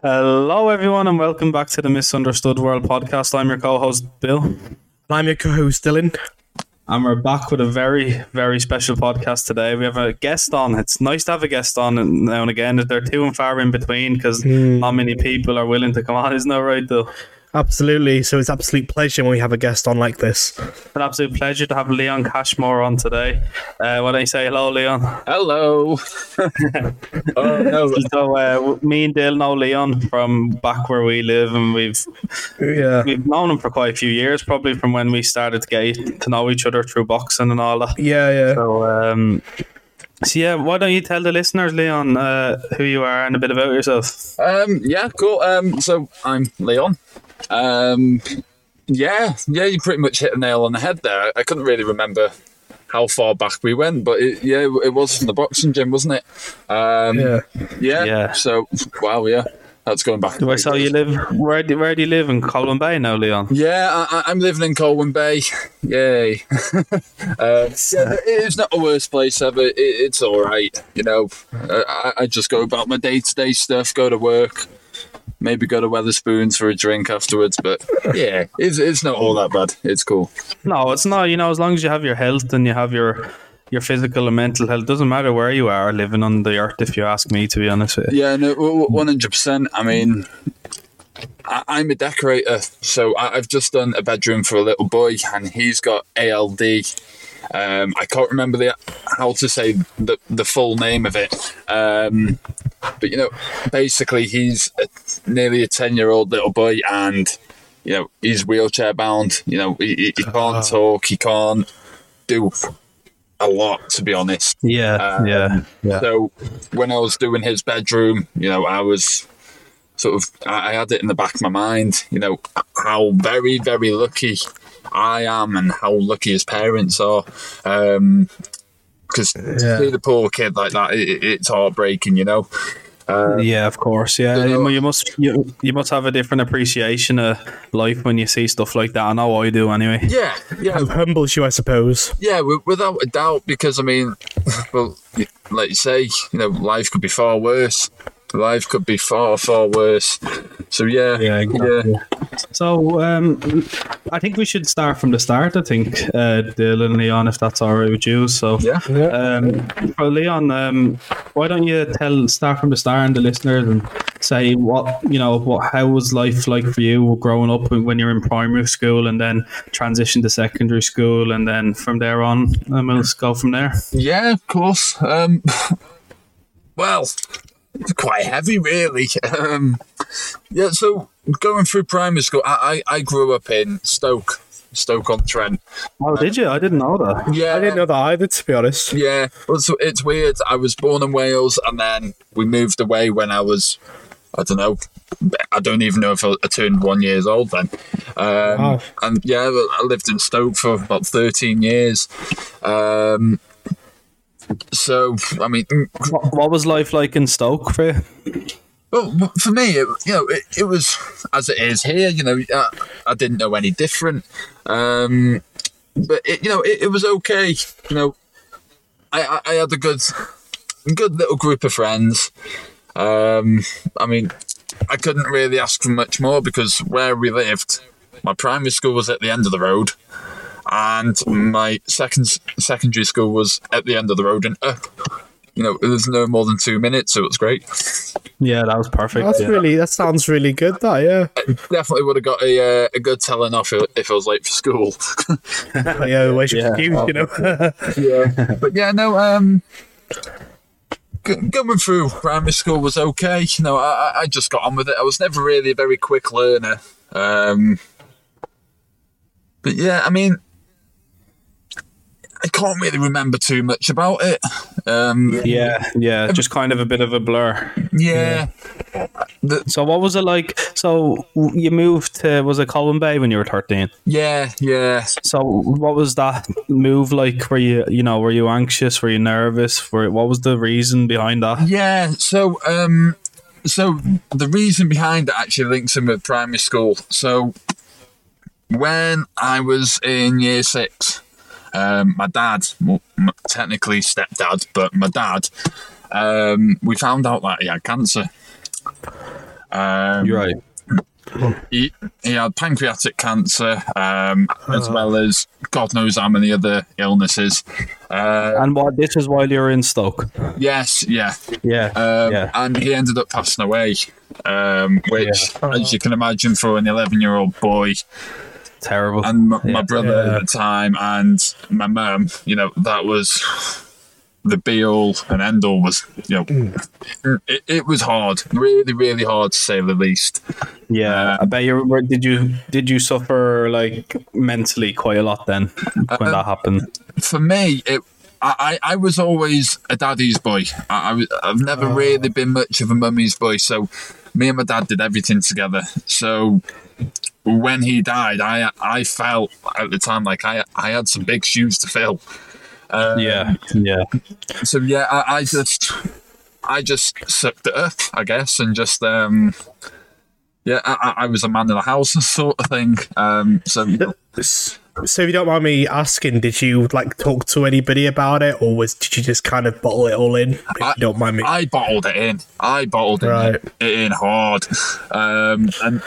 Hello, everyone, and welcome back to the Misunderstood World podcast. I'm your co-host Bill, And I'm your co-host Dylan. and we're back with a very, very special podcast today. We have a guest on. It's nice to have a guest on and now and again. They're too and far in between because hmm. not many people are willing to come on. Isn't that right, though? Absolutely. So it's absolute pleasure when we have a guest on like this. An absolute pleasure to have Leon Cashmore on today. Uh, why don't you say hello, Leon? Hello. oh no. So, uh, me and Dale know Leon from back where we live, and we've Yeah. we've known him for quite a few years, probably from when we started to get to know each other through boxing and all that. Yeah, yeah. So, um, so yeah, why don't you tell the listeners, Leon, uh, who you are and a bit about yourself? Um, yeah, cool. Um, so I'm Leon. Um, yeah, yeah, you pretty much hit the nail on the head there. I couldn't really remember how far back we went, but it, yeah, it was from the boxing gym, wasn't it? Um, Yeah. yeah. Yeah. So, wow, yeah, that's going back. Where Do I saw you live? Where do, where do you live in Colwyn Bay now, Leon? Yeah, I, I- I'm living in Colwyn Bay. Yay. uh, yeah, it's not the worst place ever. It, it's all right. You know, I, I just go about my day to day stuff, go to work, maybe go to Wetherspoons for a drink afterwards. But yeah, it's, it's not all that bad. It's cool. No, it's not. You know, as long as you have your health and you have your your physical and mental health, doesn't matter where you are living on the earth. If you ask me, to be honest with you. Yeah, no, one hundred percent. I mean, I, I'm a decorator, so I, I've just done a bedroom for a little boy, and he's got ALD. Um, I can't remember the how to say the the full name of it, um, but you know, basically, he's a, nearly a ten year old little boy, and you know, he's wheelchair bound. You know, he, he he can't talk, he can't do a lot, to be honest. Yeah, Um, yeah, yeah. So when I was doing his bedroom, you know, I was sort of I I had it in the back of my mind, you know, how very very lucky I am and how lucky his parents are. Um, because Yeah. to see the poor kid like that, it, it- it's heartbreaking, you know. Uh, Yeah, of course. Yeah, you know- you must you, you must have a different appreciation of life when you see stuff like that. I know I do anyway. yeah, yeah, It humbles you, I suppose. yeah, wi- without a doubt. Because I mean, well, like you say, you know, life could be far worse. Life could be far far worse. So yeah, Yeah, exactly. yeah. So um, I think we should start from the start. I think uh, Dylan and Leon, if that's all right with you. So Yeah. Um, for Leon, um, why don't you tell start from the start and the listeners and say what you know what how was life like for you growing up when you're in primary school and then transition to secondary school and then from there on and we'll go from there. Yeah, of course. Um, well, it's quite heavy, really. Um, yeah, so going through primary school, I, I, I grew up in Stoke, Stoke on Trent. Oh, did you? I didn't know that. Yeah, I didn't know that either, to be honest. Yeah, well, so it's weird. I was born in Wales, and then we moved away when I was, I don't know, I don't even know if I, I turned one years old then. Um, Wow. And yeah, I lived in Stoke for about thirteen years. Um, so I mean, What, what was life like in Stoke for you? Well, for me, it, you know, it, it was as it is here. You know, I, I didn't know any different. Um, but it, you know, it, it was okay. You know, I, I, I had a good, good little group of friends. Um, I mean, I couldn't really ask for much more because where we lived, my primary school was at the end of the road, and my second secondary school was at the end of the road and up. You know, it was no more than two minutes, so it was great. Yeah, that was perfect. That's yeah. really that sounds really good. That yeah, Definitely would have got a uh, a good telling off if if I was late for school. yeah. Where's your Yeah. excuse, you know? yeah, but yeah, no. Um, g- going through primary school was okay. You know, I I- I just got on with it. I was never really a very quick learner. Um, but yeah, I mean, I can't really remember too much about it. Um, Yeah, yeah, just kind of a bit of a blur. yeah, So, what was it like? So, you moved to was it Colwyn Bay when you were thirteen? yeah, yeah. So, what was that move like? Were you, you know, were you anxious? Were you nervous? Were what was the reason behind that? Yeah, so um, so the reason behind it actually links in with primary school. So when I was in year six, um, my dad, well, m- technically stepdad, but my dad, um, we found out that he had cancer. Um, You're right. he, he had pancreatic cancer, um, as well as God knows how many other illnesses. Uh, And what this is while you're in Stoke. yes, yeah. Yeah. Um, yeah. And he ended up passing away, um, which, as you can imagine, for an 11 year old boy, Terrible. and my, my brother Yeah. at the time, and my mum, you know, that was the be all and end all. Was you know, mm. it, it was hard, really, really hard to say the least. yeah. I bet you were- did you did you suffer like mentally quite a lot then when that uh, happened? For me, it. I, I was always a daddy's boy. I, I was, I've never oh. really been much of a mummy's boy. So, me and my dad did everything together. So, when he died, I I felt at the time like I I had some big shoes to fill. yeah. Yeah. so yeah, I, I just I just sucked it up, I guess, and just um yeah, I, I- I was a man of the house sort of thing. Um, so So, if you don't mind me asking, did you like talk to anybody about it, or was did you just kind of bottle it all in? If I- you don't mind me. I bottled it in. I bottled it, Right. in, it in hard, um, and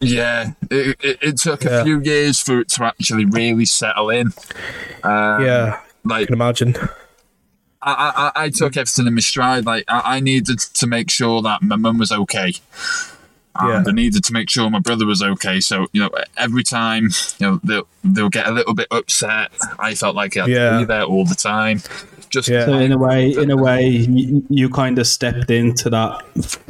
yeah, it, it, it took a Yeah. few years for it to actually really settle in. Um, yeah, I like can imagine. I, I, I took everything in my stride. Like I, I needed to make sure that my mum was okay. And Yeah. I needed to make sure my brother was okay. So you know, every time you know they'll they'll get a little bit upset. I felt like I had Yeah. to be there all the time. Just Yeah. So in a way, in a way, you, you kind of stepped into that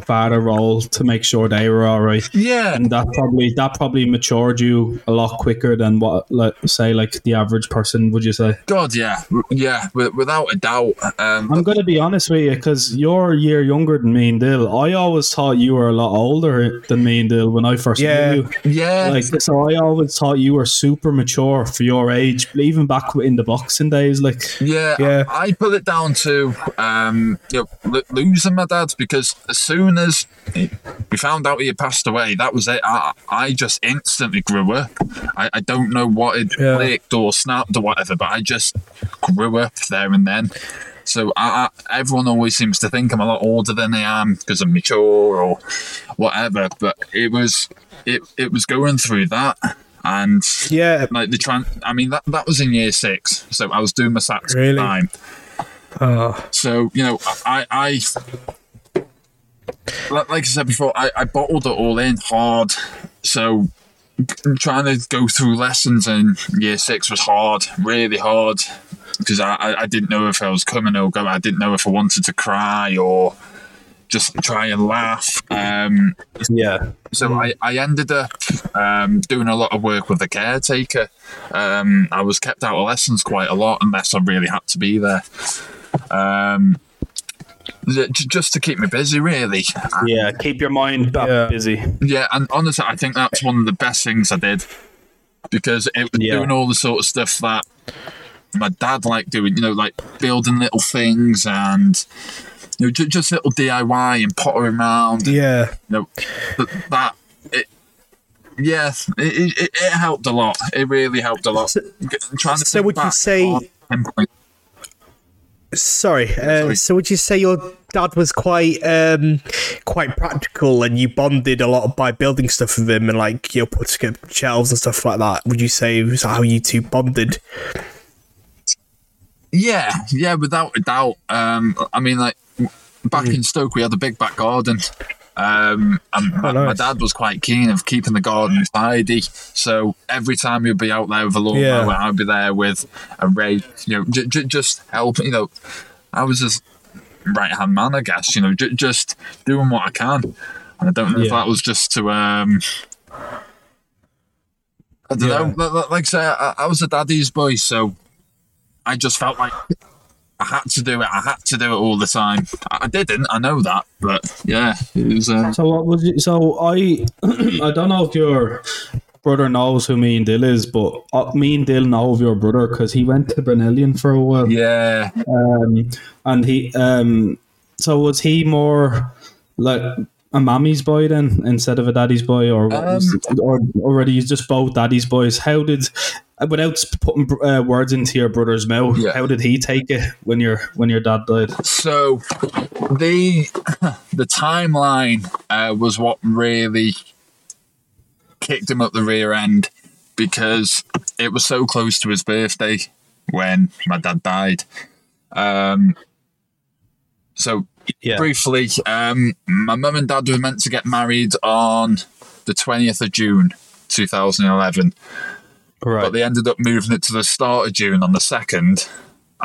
father role to make sure they were all right, yeah, and that probably that probably matured you a lot quicker than what, like, say, like the average person. Would you say? God, yeah, yeah, without a doubt. Um, I'm going to be honest with you because you're a year younger than me and Dyl. I always thought you were a lot older than me and Dyl when I first Yeah. knew you. yeah, Like so, I always thought you were super mature for your age, even back in the boxing days. Like, Yeah, Yeah. I, I put it down to um, you know lo- losing my dad because as soon as we found out he had passed away, that was it. I, I just instantly grew up. I, I don't know what it Yeah. clicked or snapped or whatever, but I just grew up there and then. So I, I, everyone always seems to think I'm a lot older than I am because I'm mature or whatever. But it was it it was going through that and Yeah, like the tran I mean that that was in year six, so I was doing my SATs at Really? the time. Oh, So you know, I I like I said before, I, I bottled it all in hard. So trying to go through lessons in year six was hard, really hard, because I, I I didn't know if I was coming or going. I didn't know if I wanted to cry or just try and laugh. Um, yeah, so I, I ended up um, doing a lot of work with the caretaker. Um, I was kept out of lessons quite a lot unless I really had to be there. Um, j- j- just to keep me busy, really. yeah. Keep your mind Yeah. busy. Yeah, and honestly, I think that's one of the best things I did because it was Yeah. doing all the sort of stuff that my dad liked doing. You know, like building little things and you know, just little DIY and pottering around. yeah, no, th- that it, yeah, it, it, it helped a lot. It really helped a lot. So- trying to so think would you say- on pinpoint- Sorry. Uh, Sorry. So would you say your dad was quite um, quite practical, and you bonded a lot by building stuff with him, and like you know putting up shelves and stuff like that? Would you say was how you two bonded? Yeah, yeah, without a doubt. Um, I mean, like back Hmm. in Stoke, we had a big back garden. Um, and my, my Oh, nice. dad was quite keen of keeping the garden tidy. So every time he'd be out there with a lawnmower, Yeah. I'd be there with a rake, you know, j- j- just helping. You know, I was his right hand man, I guess. You know, j- just doing what I can. And I don't know if that was just to um. I don't Yeah. know. Like, like- like I say, I, I was a daddy's boy, so I just felt like I had to do it. I had to do it all the time. I, didn't. I know that, but yeah, it was. Uh, So what was it? So I, I don't know if your brother knows who me and Dyl is, but uh, me and Dyl know of your brother because he went to Bryn Elian for a while. yeah, Um, and he, um, so was he more like a mommy's boy then instead of a daddy's boy, or Um, or already you just both daddy's boys? How did without putting uh, words into your brother's mouth? Yeah. How did he take it when your when your dad died? So the the timeline uh, was what really kicked him up the rear end because it was so close to his birthday when my dad died. Um, so Yeah. briefly, um, my mum and dad were meant to get married on the twentieth of June, two thousand eleven Right. but they ended up moving it to the start of June on the second,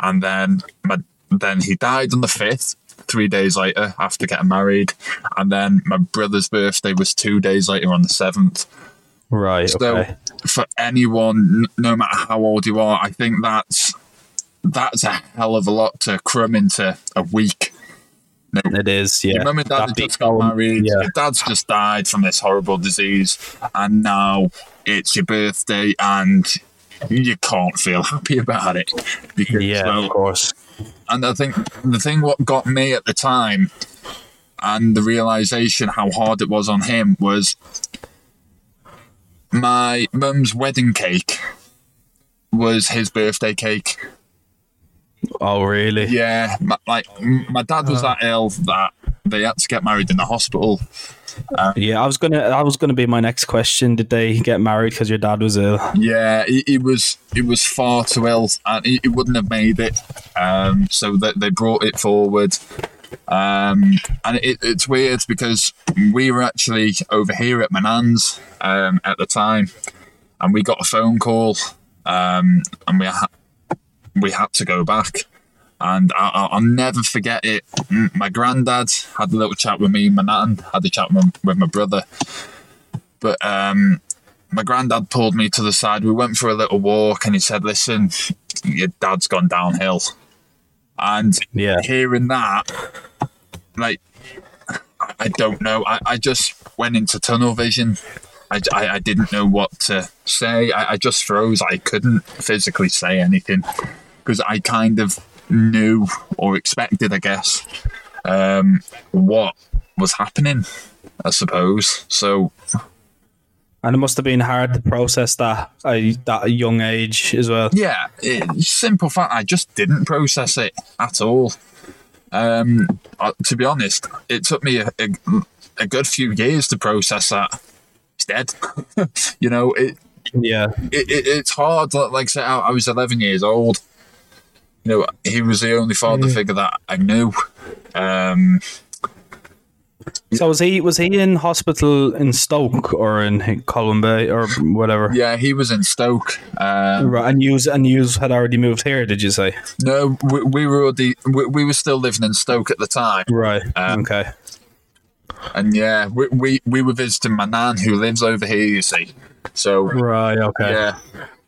and then my, then he died on the fifth, three days later after getting married, and then my brother's birthday was two days later on the seventh. right. So Okay. for anyone, no matter how old you are, I think that's that's a hell of a lot to crumb into a week. It is. Yeah. Your mum and dad That just got married. Yeah. Your dad's just died from this horrible disease, and now it's your birthday, and you can't feel happy about it. Because, Yeah. well, Of course. and I think the thing what got me at the time, and the realization how hard it was on him was my mum's wedding cake was his birthday cake. Oh, really? Yeah, my, like my dad was oh. that ill that they had to get married in the hospital. Yeah, I was gonna. I was gonna be my next question. Did they get married because your dad was ill? Yeah, he, he was he was far too ill, and he, he wouldn't have made it. Um, so that they brought it forward, um, and it, it's weird because we were actually over here at my nan's um, at the time, and we got a phone call, um, and we ha- we had to go back. And I, I- I'll never forget it. My granddad had a little chat with me. My nan had a chat with, with my brother. But um, my granddad pulled me to the side. We went for a little walk, and he said, "Listen, your dad's gone downhill." And Yeah. hearing that, like, I don't know. I, I just went into tunnel vision. I, I, I didn't know what to say. I, I just froze. I couldn't physically say anything because I kind of knew or expected, I guess, um, what was happening. I suppose. So And it must have been hard to process that at that young age as well. Yeah, it, simple fact. I just didn't process it at all. Um, to be honest, it took me a, a, a good few years to process that. It's dead. you know, it, Yeah. it, it it's hard. Like I said, I, I was 11 years old. You know, he was the only father figure that I knew. Um, So was he was he in hospital in Stoke or in Colwyn Bay or whatever? yeah, he was in Stoke. Um, Right, and you and you had already moved here, did you say? no, we, we were already, we, we were still living in Stoke at the time. Right. Um, okay. And yeah, we, we, we were visiting my nan who lives over here, you see. So, Right. Okay. yeah.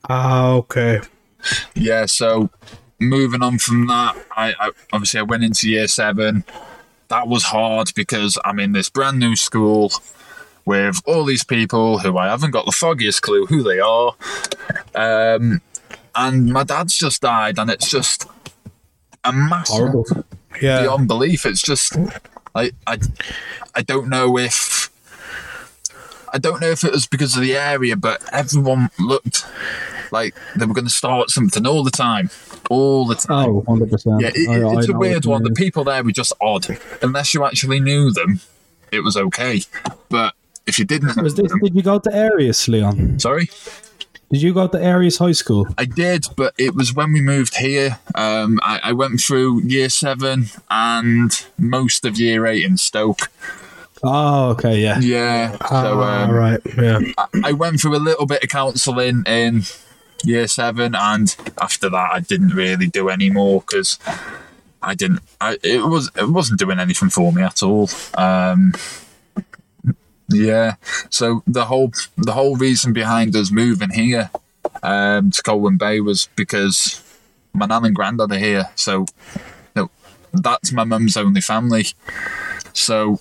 Ah, okay. Yeah, so moving on from that, I, I obviously I went into year seven. That was hard because I'm in this brand new school with all these people who I haven't got the foggiest clue who they are. Um, and my dad's just died, and it's just a massive Horrible. Yeah. beyond belief. It's just like I, I don't know if I don't know if it was because of the area, but everyone looked like they were going to start something all the time, all the time. Oh, 100%. yeah, it, I- I it's a weird one. The people there were just odd. Unless you actually knew them, it was okay. But if you didn't, Was this, them, did you go to Eirias, Leon? sorry. Did you go to Eirias High School? I did, but it was when we moved here. Um, I, I went through year seven and most of year eight in Stoke. Oh, okay, yeah. Yeah. So Ah, um, right. Yeah. I went through a little bit of counselling in year seven, and after that, I didn't really do any more because I didn't. I, it was it wasn't doing anything for me at all. Um, yeah. So the whole the whole reason behind us moving here um, to Colwyn Bay was because my nan and granddad are here. So that's my mum's only family. So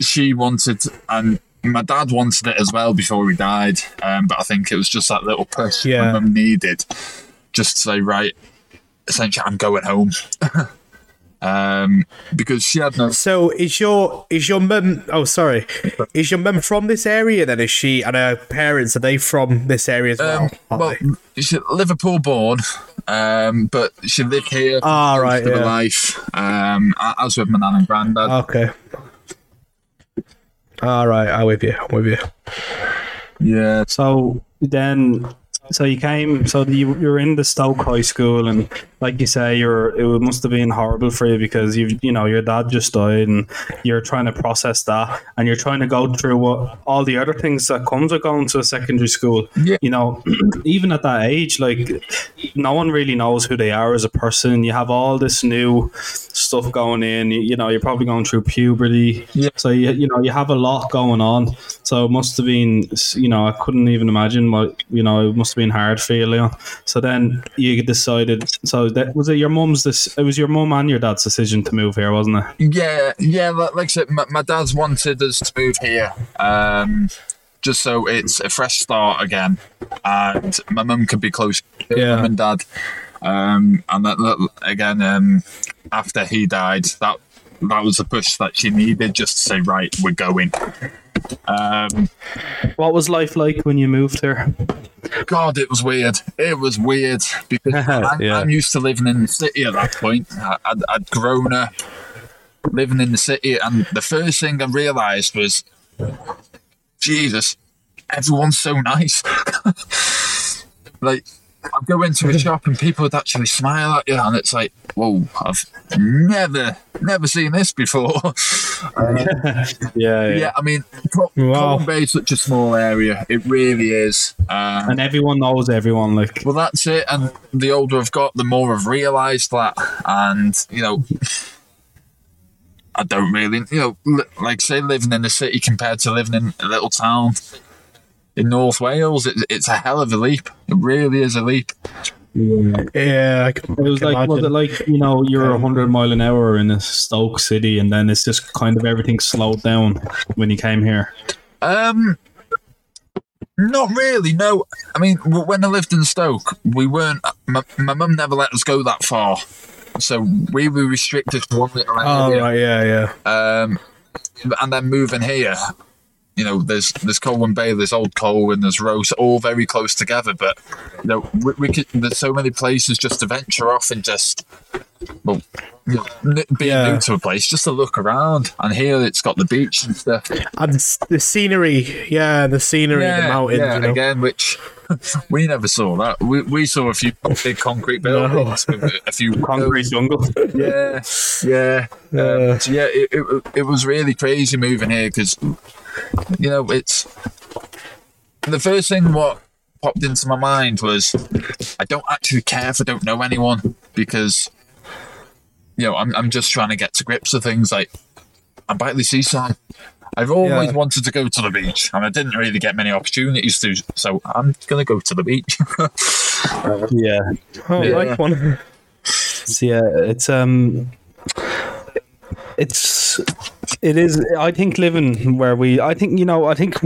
she wanted, and my dad wanted it as well before he died. Um, but I think it was just that little push Yeah. my mum needed, just to say, right, essentially, I'm going home. um, because she had no. So is your is your mum? Oh, sorry. Is your mum from this area? Then is she and her parents are they from this area as well? Um, well, she's Liverpool born, um, but she lived here for Ah, right, of her yeah. life, um, as with my nan and granddad. okay. All right, I'm with you. I'm with you. yeah, So then, so you came, so you you were in the Stoke High School, and like you say, you're it must have been horrible for you because you you know your dad just died, and you're trying to process that, and you're trying to go through what all the other things that comes with going to a secondary school. Yeah. You know, even at that age, like no one really knows who they are as a person. You have all this new stuff going in. You, you know, you're probably going through puberty. Yeah. So you you know you have a lot going on. So it must have been you know I couldn't even imagine what you know it must been hard for you, Leon. So then you decided. So that was it. Your mum's this. It was your mum and your dad's decision to move here, wasn't it? yeah, yeah. Like, like I said, my, my dad's wanted us to move here, um, just so it's a fresh start again, and my mum could be close to Yeah. mum and dad. Um, and that, that again, um, after he died, that that was the push that she needed just to say, right, we're going. Um, What was life like when you moved here? God, it was weird. It was weird because I'm, Yeah. I'm used to living in the city at that point. I, I'd, I'd grown up living in the city, and the first thing I realised was, Jesus, everyone's so nice. like, I'd go into a shop and people would actually smile at you, and it's like, whoa, I've never, never seen this before. Yeah, yeah, yeah. I mean, Col- Wow. Colwyn Bay is such a small area. It really is. Um, And everyone knows everyone. Like Well, that's it. And the older I've got, the more I've realised that. And, you know, I don't really, you know, like say living in the city compared to living in a little town in North Wales, it, it's a hell of a leap. It really is a leap. Yeah, I can, It was can like, was it like you know you're a hundred mile an hour in a Stoke city, and then it's just kind of everything slowed down when you came here. Um, not really. No, I mean, when I lived in Stoke, we weren't. My, my mum never let us go that far, so we were restricted to one little Oh area. right, yeah, yeah. Um, and then moving here, you know, there's there's Colwyn Bay, there's Old Colwyn, there's Rhos, all very close together. But you know, we, we could, there's so many places just to venture off and just well, you know, being Yeah. new to a place, just to look around. And here it's got the beach and stuff. And the scenery, yeah, the scenery, the mountains. yeah, you know? again, which. We never saw that. We, we saw a few big concrete buildings with a- a few Concrete jungles. yeah, yeah, Yeah. um, so yeah. It, it, it was really crazy moving here because you know it's the first thing what popped into my mind was I don't actually care if I don't know anyone because you know I'm I'm just trying to get to grips with things like I'm by the seaside. I've always Yeah. wanted to go to the beach, and I didn't really get many opportunities to. So I'm gonna go to the beach. yeah. Oh, Yeah. like one. So, yeah, it's um, it's it is. I think living where we, I think you know, I think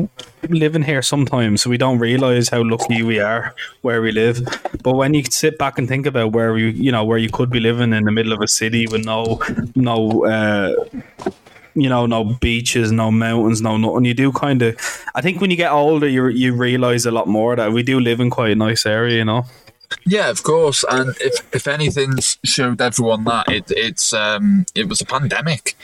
living here sometimes we don't realize how lucky we are where we live. But when you sit back and think about where we, you know, where you could be living in the middle of a city with no, no. uh you know, no beaches, no mountains, no nothing. You do kind of. I think when you get older, you you realize a lot more that we do live in quite a nice area. You know. Yeah, of course. And if if anything's showed everyone that it it's um it was a pandemic.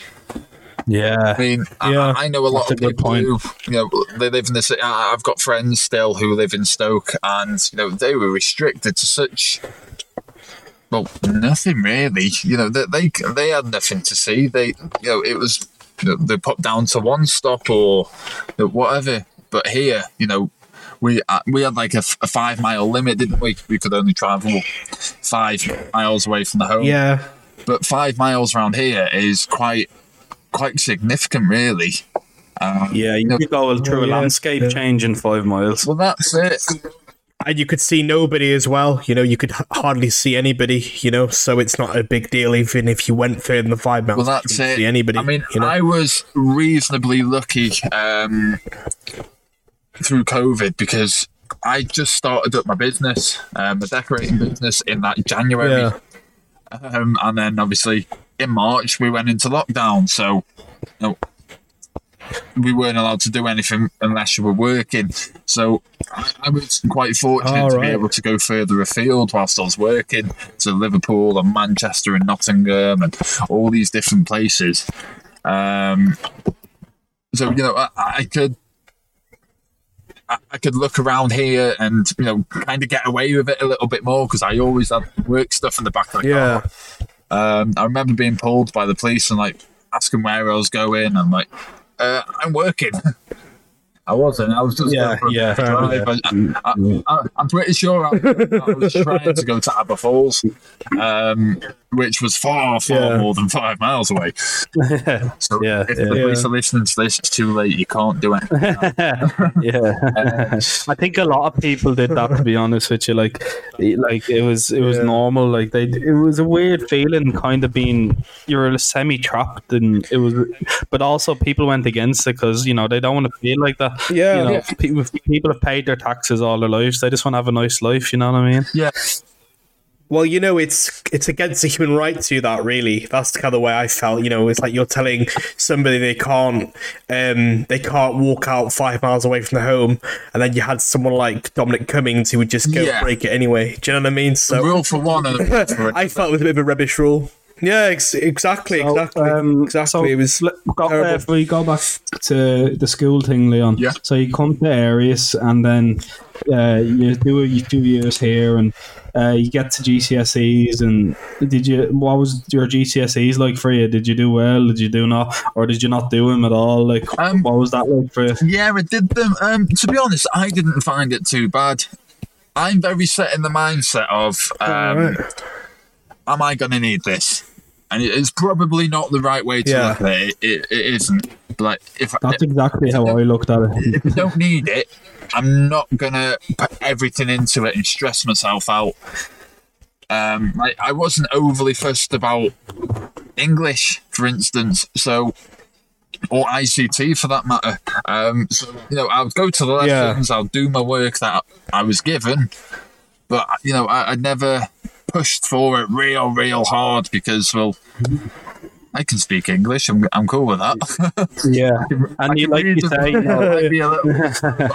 Yeah. I mean, Yeah, I, I know a lot that's of good people who you know they live in the city. I've got friends still who live in Stoke, and you know they were restricted to such. Well, nothing really. You know, they they, they had nothing to see. They, you know, it was you know, they put down to one stop or you know, whatever. But here, you know, we uh, we had like a five mile limit, didn't we? We could only travel five miles away from the home. Yeah, But five miles around here is quite quite significant, really. Um, Yeah, you you could go through a landscape yeah. change in five miles. Well, that's it. and you could see nobody as well. You know, you could h- hardly see anybody. You know, so it's not a big deal even if you went further than the five miles. Well, that's couldn't it. See anybody? I mean, you know? I was reasonably lucky um, through COVID because I just started up my business, um, a decorating business, in that January. yeah, Um, and then obviously in March we went into lockdown, so you know, we weren't allowed to do anything unless you were working. So I, I was quite fortunate Oh, to right. be able to go further afield whilst I was working to Liverpool and Manchester and Nottingham and all these different places. Um, so you know, I, I could. I I could look around here and you know kind of get away with it a little bit more because I always had work stuff in the back of the Yeah. car. Um, I remember being pulled by the police and like asking where I was going. I'm like, uh, I'm working. I wasn't. I was just Yeah, going for a yeah, drive. I, I, I, I'm pretty sure I, I was trying to go to Aber Falls, um, which was far, far Yeah. more than five miles away. So Yeah, if yeah. the police Yeah. are listening to this, it's too late. You can't do anything. yeah. Uh, I think a lot of people did that. To be honest with you, like, like it was it was Yeah. normal. Like they, it was a weird feeling, kind of being you're semi trapped, and it was, but also people went against it because you know they don't want to feel like that. Yeah. you know, Yeah. people people have paid their taxes all their lives. They just want to have a nice life. You know what I mean? yeah. Well, you know, it's it's against the human right to that. Really, that's the kind of the way I felt. You know, it's like you're telling somebody they can't, um, they can't walk out five miles away from the home, and then you had someone like Dominic Cummings who would just go Yeah. break it anyway. Do you know what I mean? So Rule for one and a rule for I felt it was a bit of a rubbish rule. Yeah, ex- exactly, So, exactly, um, exactly. so it was let- go, terrible. uh, if we go back to the school thing, Leon. Yeah. So you come to Eirias, and then uh, you do a few years here, and uh, you get to GCSEs. And did you? What was your GCSEs like for you? Did you do well? Did you do not, or did you not do them at all? Like, Um, what was that like for you? Yeah, I did them. Um, to be honest, I didn't find it too bad. I'm very set in the mindset of, um, Alright. am I going to need this? And it is probably not the right way to Yeah. look at it. It, it isn't. Like if That's exactly how I looked at it. if I don't need it, I'm not gonna put everything into it and stress myself out. Um, like I wasn't overly fussed about English, for instance, so or ICT for that matter. Um, so you know, I'll go to the Yeah. lessons, I'll do my work that I was given, but you know, I, I never pushed for it real, real hard because well. I can speak English. I'm, I'm cool with that. Yeah, and I you can like you them. say, you know, I might be a little,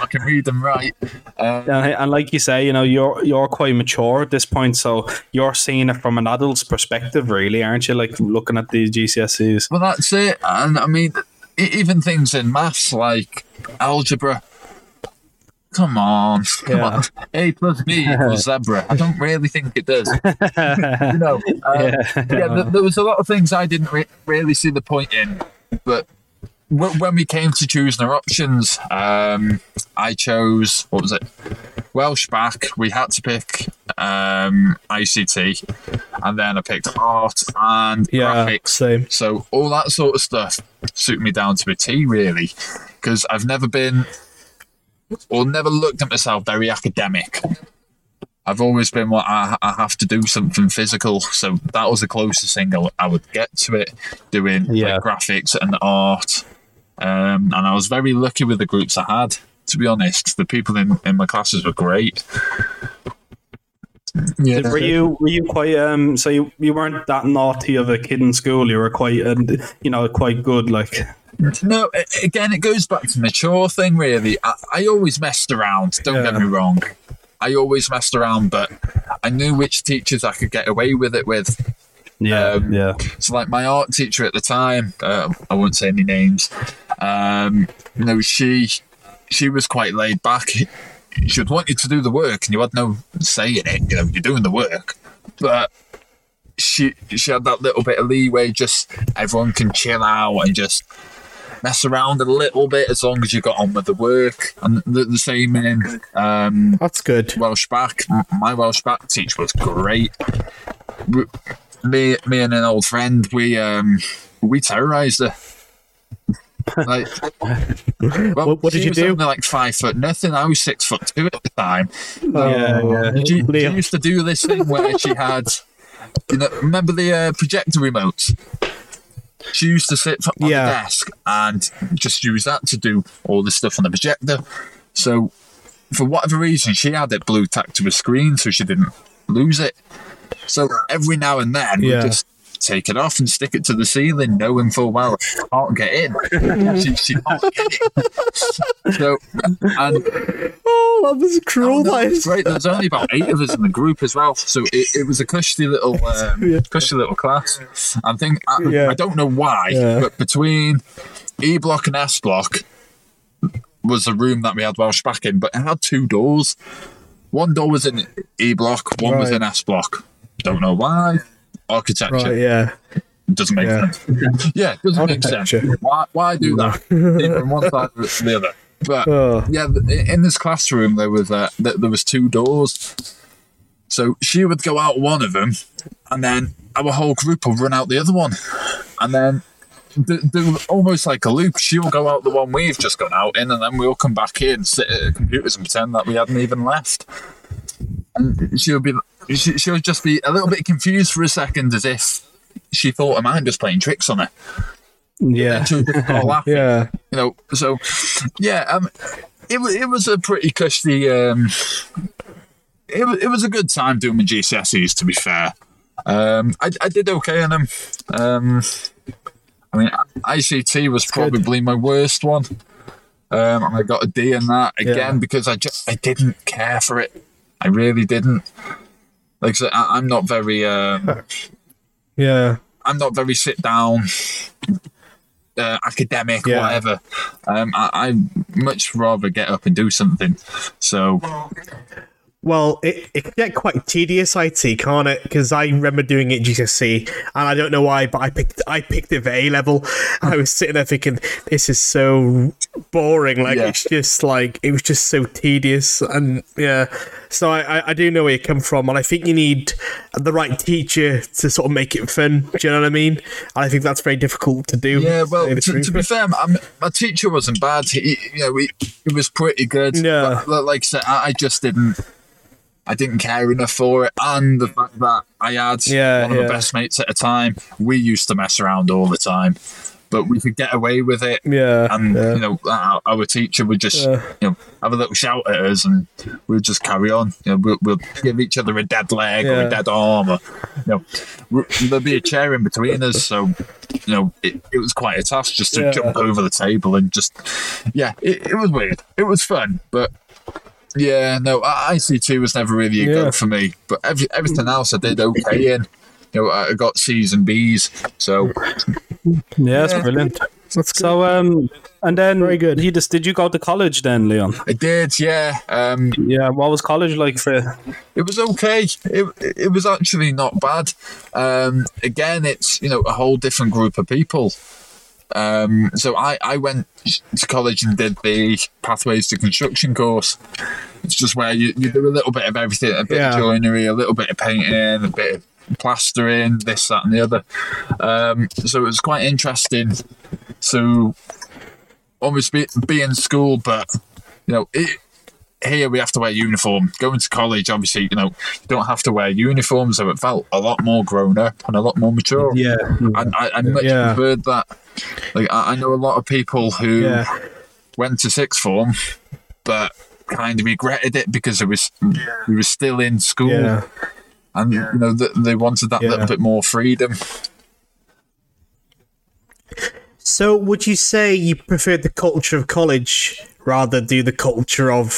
I can read them right. Um, And, and like you say, you know, you're you're quite mature at this point, so you're seeing it from an adult's perspective, really, aren't you? Like looking at these GCSEs. well, that's it. And I mean, even things in maths like algebra. Come on, come Yeah. on. A plus B equals zebra. I don't really think it does. you know, um, yeah. th- there was a lot of things I didn't re- really see the point in, but w- when we came to choosing our options, um, I chose what was it? Welsh Bacc. We had to pick um, ICT, and then I picked art and yeah, graphics. same. So all that sort of stuff suit me down to a T, really, because I've never been or never looked at myself very academic. I've always been what I, I have to do something physical, so that was the closest thing I would get to it, doing like, graphics and art. Um, and I was very lucky with the groups I had. To be honest, the people in, in my classes were great. Yeah. Were you were you quite um? So you, you weren't that naughty of a kid in school. You were quite uh, you know quite good. Like No, again, it goes back to mature thing, really. I, I always messed around, don't get me wrong. I always messed around, but I knew which teachers I could get away with it with. yeah, Um, yeah, So, like my art teacher at the time, uh, I won't say any names. Um, you know, she she was quite laid back. She would want you to do the work, and you had no say in it. You know, you're doing the work, but she she had that little bit of leeway. Just everyone can chill out and just mess around a little bit as long as you got on with the work. And the, the same in um, That's good. Welsh Bacc. My Welsh Bacc teacher was great. Me, me and an old friend, we um, we terrorised her. Like, well, What- what she did you was do? Only like five foot nothing. I was six foot two at the time. yeah, yeah. She, she used to do this thing where she had, you know, remember the uh, projector remotes? She used to sit on Yeah. the desk and just use that to do all the stuff on the projector. So, for whatever reason, she had it blue tacked to a screen so she didn't lose it. So every now and then, Yeah. we just take it off and stick it to the ceiling, knowing full well I can't get in. she, she can't get in. So, and Oh, that was a cruel. no, that it's great. There's only about eight of us in the group as well, so it, it was a cushy little, um, Yeah. cushy little class. I think I, Yeah. I don't know why, Yeah. but between E block and S block was a room that we had Welsh Bacc in, but it had two doors. One door was in E block, one was in S block. Don't know why. Architecture Right, yeah. doesn't make Yeah. sense. Yeah, doesn't make sense. Why? Why do that? On one side or the other. But Oh. yeah, in this classroom there was uh, there was two doors. So she would go out one of them, and then our whole group will run out the other one, and then do, do almost like a loop. She'll go out the one we've just gone out in, and then we'll come back in, sit at computers, and pretend that we hadn't even left. And she'll be she, she'll just be a little bit confused for a second, as if she thought a man was playing tricks on her. Yeah. Yeah. you know so yeah um it, wa- it was a pretty cushy um it, wa- it was a good time doing my GCSEs to be fair um I, I did okay on them um I mean ICT was probably my worst one um and I got a D in that again Yeah. because I just I didn't care for it I really didn't like I said I, I'm not very um Yeah. I'm not very sit down, uh, academic, Yeah. whatever. Um, I, I much rather get up and do something. So Well, it, it can get quite tedious, IT, can't it? Because I remember doing it GCSE, and I don't know why, but I picked I picked it for A level. Hmm. I was sitting there thinking, this is so boring. Like Yeah. it's just like it was just so tedious, and yeah. So I, I, I do know where you come from, and I think you need the right teacher to sort of make it fun. Do you know what I mean? And I think that's very difficult to do. yeah, well, to, to be fair, my, my teacher wasn't bad. He, you know, he, he was pretty good. Yeah. Like I said, I, I just didn't. I didn't care enough for it, and the fact that I had Yeah, one of yeah. my best mates at a time, we used to mess around all the time, but we could get away with it. yeah, and yeah. you know our, our teacher would just you know have a little shout at us and we'd just carry on. You know we'll, we'll give each other a dead leg or a dead arm or you know there'd be a chair in between us. So you know it, it was quite a task just to jump over the table and just yeah it, it was weird. It was fun but yeah no I- ICT was never really a Yeah. go for me but every, everything else I did okay in you know I got C's and B's so Yeah, that's Yeah. brilliant. That's. So, um, and then Very good. He just did you go to college then, Leon? I did yeah um Yeah. What was college like for you? it was okay. It it was actually not bad. Um, again, it's you know a whole different group of people. Um, so I I went to college and did the pathways to construction course. It's just where you, you do a little bit of everything, a bit Yeah. of joinery, a little bit of painting, a bit of plastering, this, that, and the other. Um, so it was quite interesting to almost be, be in school, but you know, it, here we have to wear uniform. Going to college, obviously, you know, you don't have to wear uniforms. so it felt a lot more grown up and a lot more mature. Yeah. And I, I much Yeah. preferred that. Like I, I know a lot of people who yeah, went to sixth form, but kind of regretted it because it was we were still in school, yeah. and you know th- they wanted that Yeah. little bit more freedom. So, would you say you preferred the culture of college rather do the culture of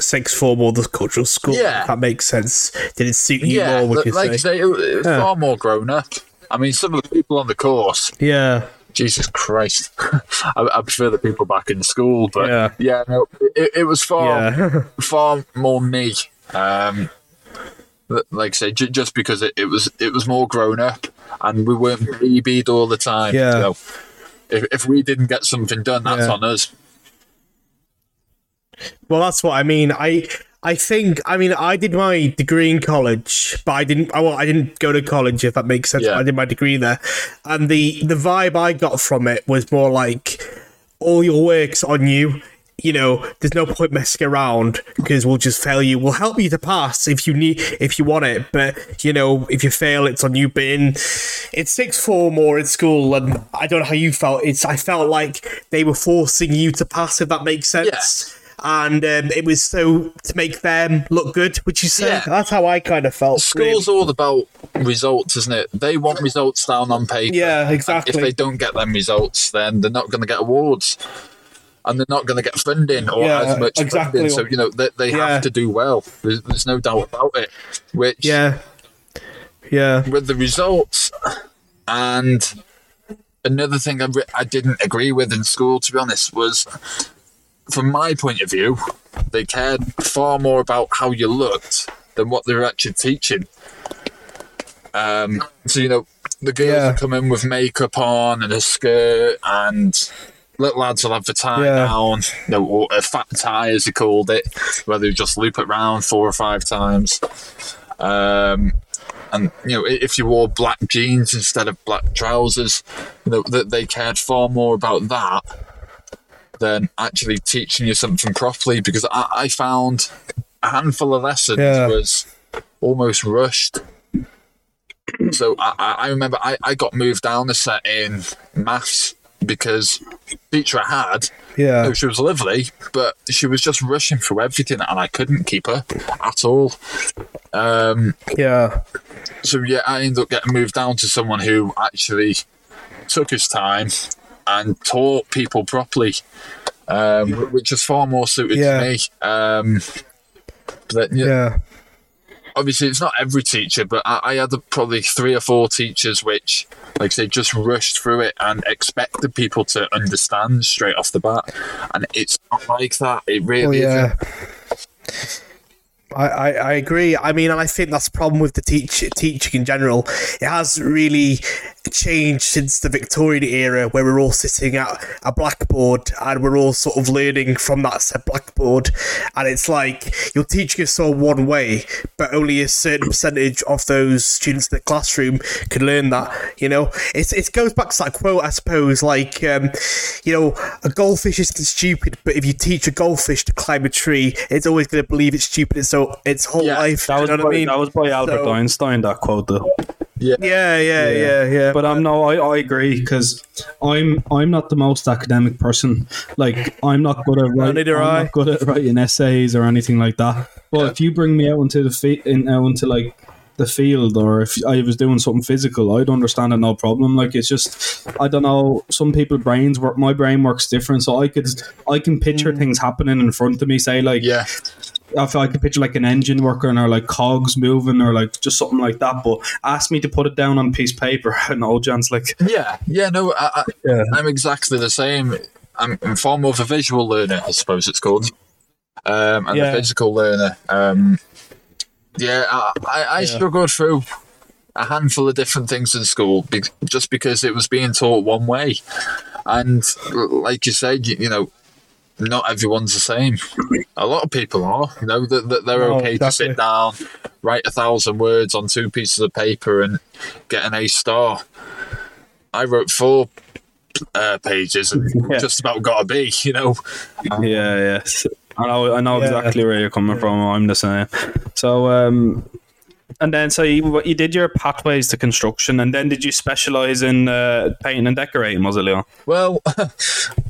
sixth form or the cultural school? Yeah. That makes sense. Did it suit you Yeah, more? Would li- you like I say? say, it, it was far more grown up. I mean, some of the people on the course Yeah, Jesus Christ. I, I prefer the people back in school, but Yeah. yeah, no, it, it was far yeah, far more me. Um, like I say, j- just because it, it was it was more grown up and we weren't babied all the time. Yeah. So if, if we didn't get something done, that's Yeah. on us. Well, that's what I mean. I I think I mean I did my degree in college, but I didn't. I, well, I didn't go to college if that makes sense. Yeah. I did my degree there, and the the vibe I got from it was more like all your work's on you. You know, there's no point messing around because we'll just fail you. We'll help you to pass if you need, if you want it. But you know, if you fail, it's on you. But in it's sixth form or in school, and I don't know how you felt. It's I felt like they were forcing you to pass. If that makes sense. And um, it was so to make them look good. Would you say? Yeah. That's how I kind of felt. School's all about results, isn't it? They want results down on paper. Yeah, And exactly. If they don't get them results, then they're not going to get awards. And they're not going to get funding or Yeah, as much exactly. funding. So, you know, they, they Yeah. have to do well. There's, there's no doubt about it. Which, Yeah. Yeah. with the results, and another thing I, re- I didn't agree with in school, to be honest, was from my point of view, they cared far more about how you looked than what they were actually teaching. Um, so you know, the girls Yeah. come in with makeup on and a skirt, and little lads will have the tie Yeah. down, you know, or a fat tie as they called it, where they just loop it round four or five times. Um, and you know, if you wore black jeans instead of black trousers, you know, that they cared far more about that than actually teaching you something properly. Because I, I found a handful of lessons Yeah. was almost rushed. So I, I remember I, I got moved down a set in maths because the teacher I had, Yeah. oh, she was lovely, but she was just rushing through everything and I couldn't keep her at all. Um, Yeah. so yeah, I ended up getting moved down to someone who actually took his time and taught people properly, um, which is far more suited Yeah. to me. Um, yeah, Yeah. obviously it's not every teacher, but I, I had probably three or four teachers which, like I say, just rushed through it and expected people to understand straight off the bat, and it's not like that. It Oh really yeah. isn't. I, I, I agree. I mean, and I think that's the problem with the teach, teaching in general. It has really changed since the Victorian era, where we're all sitting at a blackboard and we're all sort of learning from that said blackboard. And it's like you're teaching us all one way, but only a certain percentage of those students in the classroom can learn that. You know, it's, it goes back to that quote, I suppose, like, um, you know, a goldfish isn't stupid, but if you teach a goldfish to climb a tree, it's always going to believe it's stupid its, so, its whole Yeah, life. That was, you know by, what I mean? that was by Albert So- Einstein, that quote, though. Yeah, yeah, yeah, yeah. But I'm um, no, I, I agree because I'm I'm not the most academic person. Like I'm not good at writing. neither I'm I. not good at writing essays or anything like that. But if you bring me out into the fe- in, out into like the field, or if I was doing something physical, I'd understand it no problem. Like it's just I don't know. Some people brains work. My brain works different, so I could I can Mm. picture things happening in front of me. Say like Yeah, if I could picture like an engine working or like cogs moving or like just something like that. But ask me to put it down on a piece of paper, no chance. Like yeah, yeah. No, I, I, Yeah. I'm exactly the same. I'm, I'm far more of a visual learner, I suppose it's called, um, and Yeah. a physical learner. Um, yeah, I, I, I struggled through a handful of different things in school be- just because it was being taught one way, and like you said, you, you know. Not everyone's the same. A lot of people are, you know, that, that they're No, okay to sit down, write a thousand words on two pieces of paper, and get an A star. I wrote four uh, pages and Yeah. just about got a B, you know. Yeah, yes. I know, I know Yeah. exactly where you're coming from. I'm the same. So, um, and then so you, you did your pathways to construction, and then did you specialize in uh, painting and decorating? Was it Leon? Well,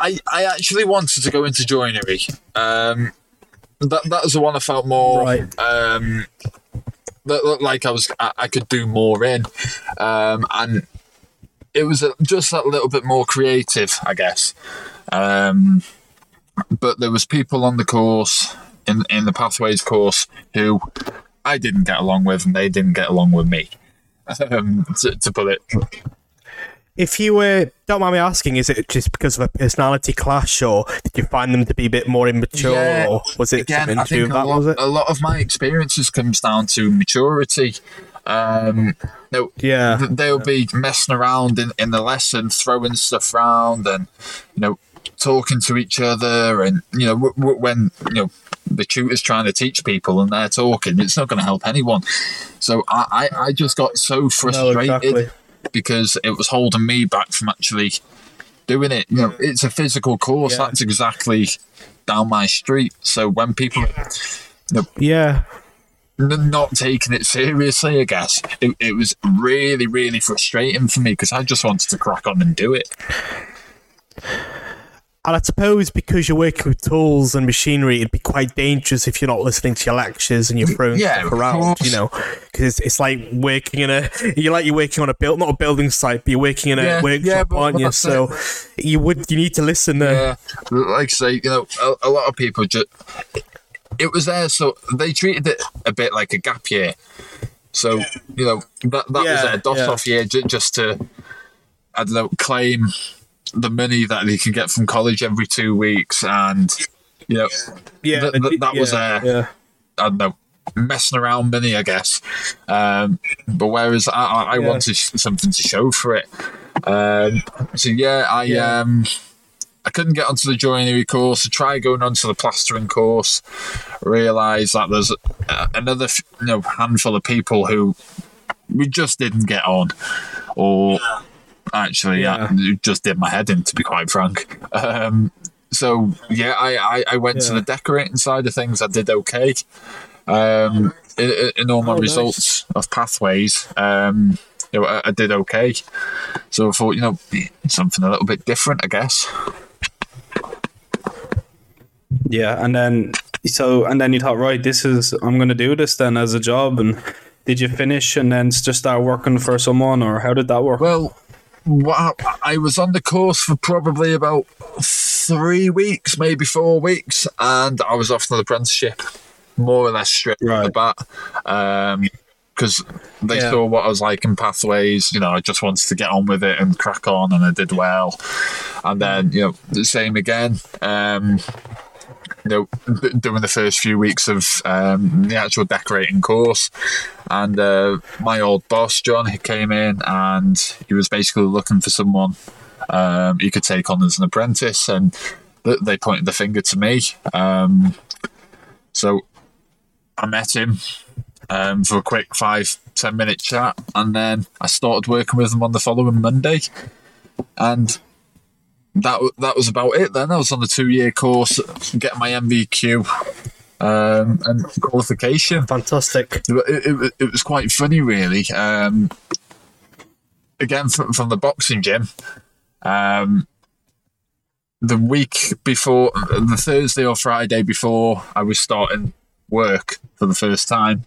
I I actually wanted to go into joinery. Um, that that was the one I felt more Right. um, that looked like I was I, I could do more in, um, and it was a, just that little bit more creative, I guess. Um, but there was people on the course in in the pathways course who I didn't get along with, and they didn't get along with me. Um, to, to put it If you were, don't mind me asking, is it just because of a personality clash, or did you find them to be a bit more immature, Yeah, or was it again, something to do that? lot, Was it? a lot of my experiences comes down to maturity. Um, no, Yeah. they'll be messing around in, in the lesson, throwing stuff around, and you know, talking to each other, and you know, w- w- when you know the tutor's trying to teach people and they're talking, it's not going to help anyone. So I, I, I just got so frustrated exactly. Because it was holding me back from actually doing it. You know, it's a physical course. Yeah. That's exactly down my street. So when people Yeah. n- not taking it seriously, I guess it, it was really, really frustrating for me because I just wanted to crack on and do it. And I suppose because you're working with tools and machinery, it'd be quite dangerous if you're not listening to your lectures and you're throwing Yeah, stuff around, you know, because it's, it's like working in a, you're like you're working on a build, not a building site, but you're working in a Yeah, workshop, yeah, but- aren't but you? So you would, you need to listen there. Yeah, like I say, you know, a, a lot of people just it was there, so they treated it a bit like a gap year. So you know that that was their DOS yeah. off year just to I don't know claim the money that they can get from college every two weeks, and you know Yeah, Th- th- that was, yeah, uh, yeah. I don't know messing around money, I guess. Um, but whereas I, I, I Yeah. wanted something to show for it. Um, so yeah, I Yeah. um, I couldn't get onto the joinery course. I tried going onto the plastering course. Realised that there's uh, another you know handful of people who we just didn't get on, or actually Yeah. just did my head in. To be quite frank. Um, so yeah, I, I, I went to the decorating side of things. I did okay. Um, in, in all my Oh, nice. results of pathways, um, you know, I, I did okay. So I thought, you know, something a little bit different, I guess. Yeah, and then so and then you thought, right, this is I'm going to do this then as a job. And did you finish and then just start working for someone, or how did that work? Well, I was on the course for probably about three weeks, maybe four weeks, and I was off to the apprenticeship, more or less straight off the Right. bat. Because they Yeah. saw what I was like in pathways, you know, I just wanted to get on with it and crack on, and I did well. And then, you know, the same again. Um, you know, d- doing the first few weeks of um, the actual decorating course, and uh, my old boss John, he came in and he was basically looking for someone um, he could take on as an apprentice, and th- they pointed the finger to me. Um, so I met him um, for a quick five ten minute chat, and then I started working with him on the following Monday, and that that was about it. Then I was on the two year course, getting my NVQ um, and qualification. Fantastic. It, it, it was quite funny, really. Um, again, from, from the boxing gym, um, the week before, the Thursday or Friday before I was starting work for the first time,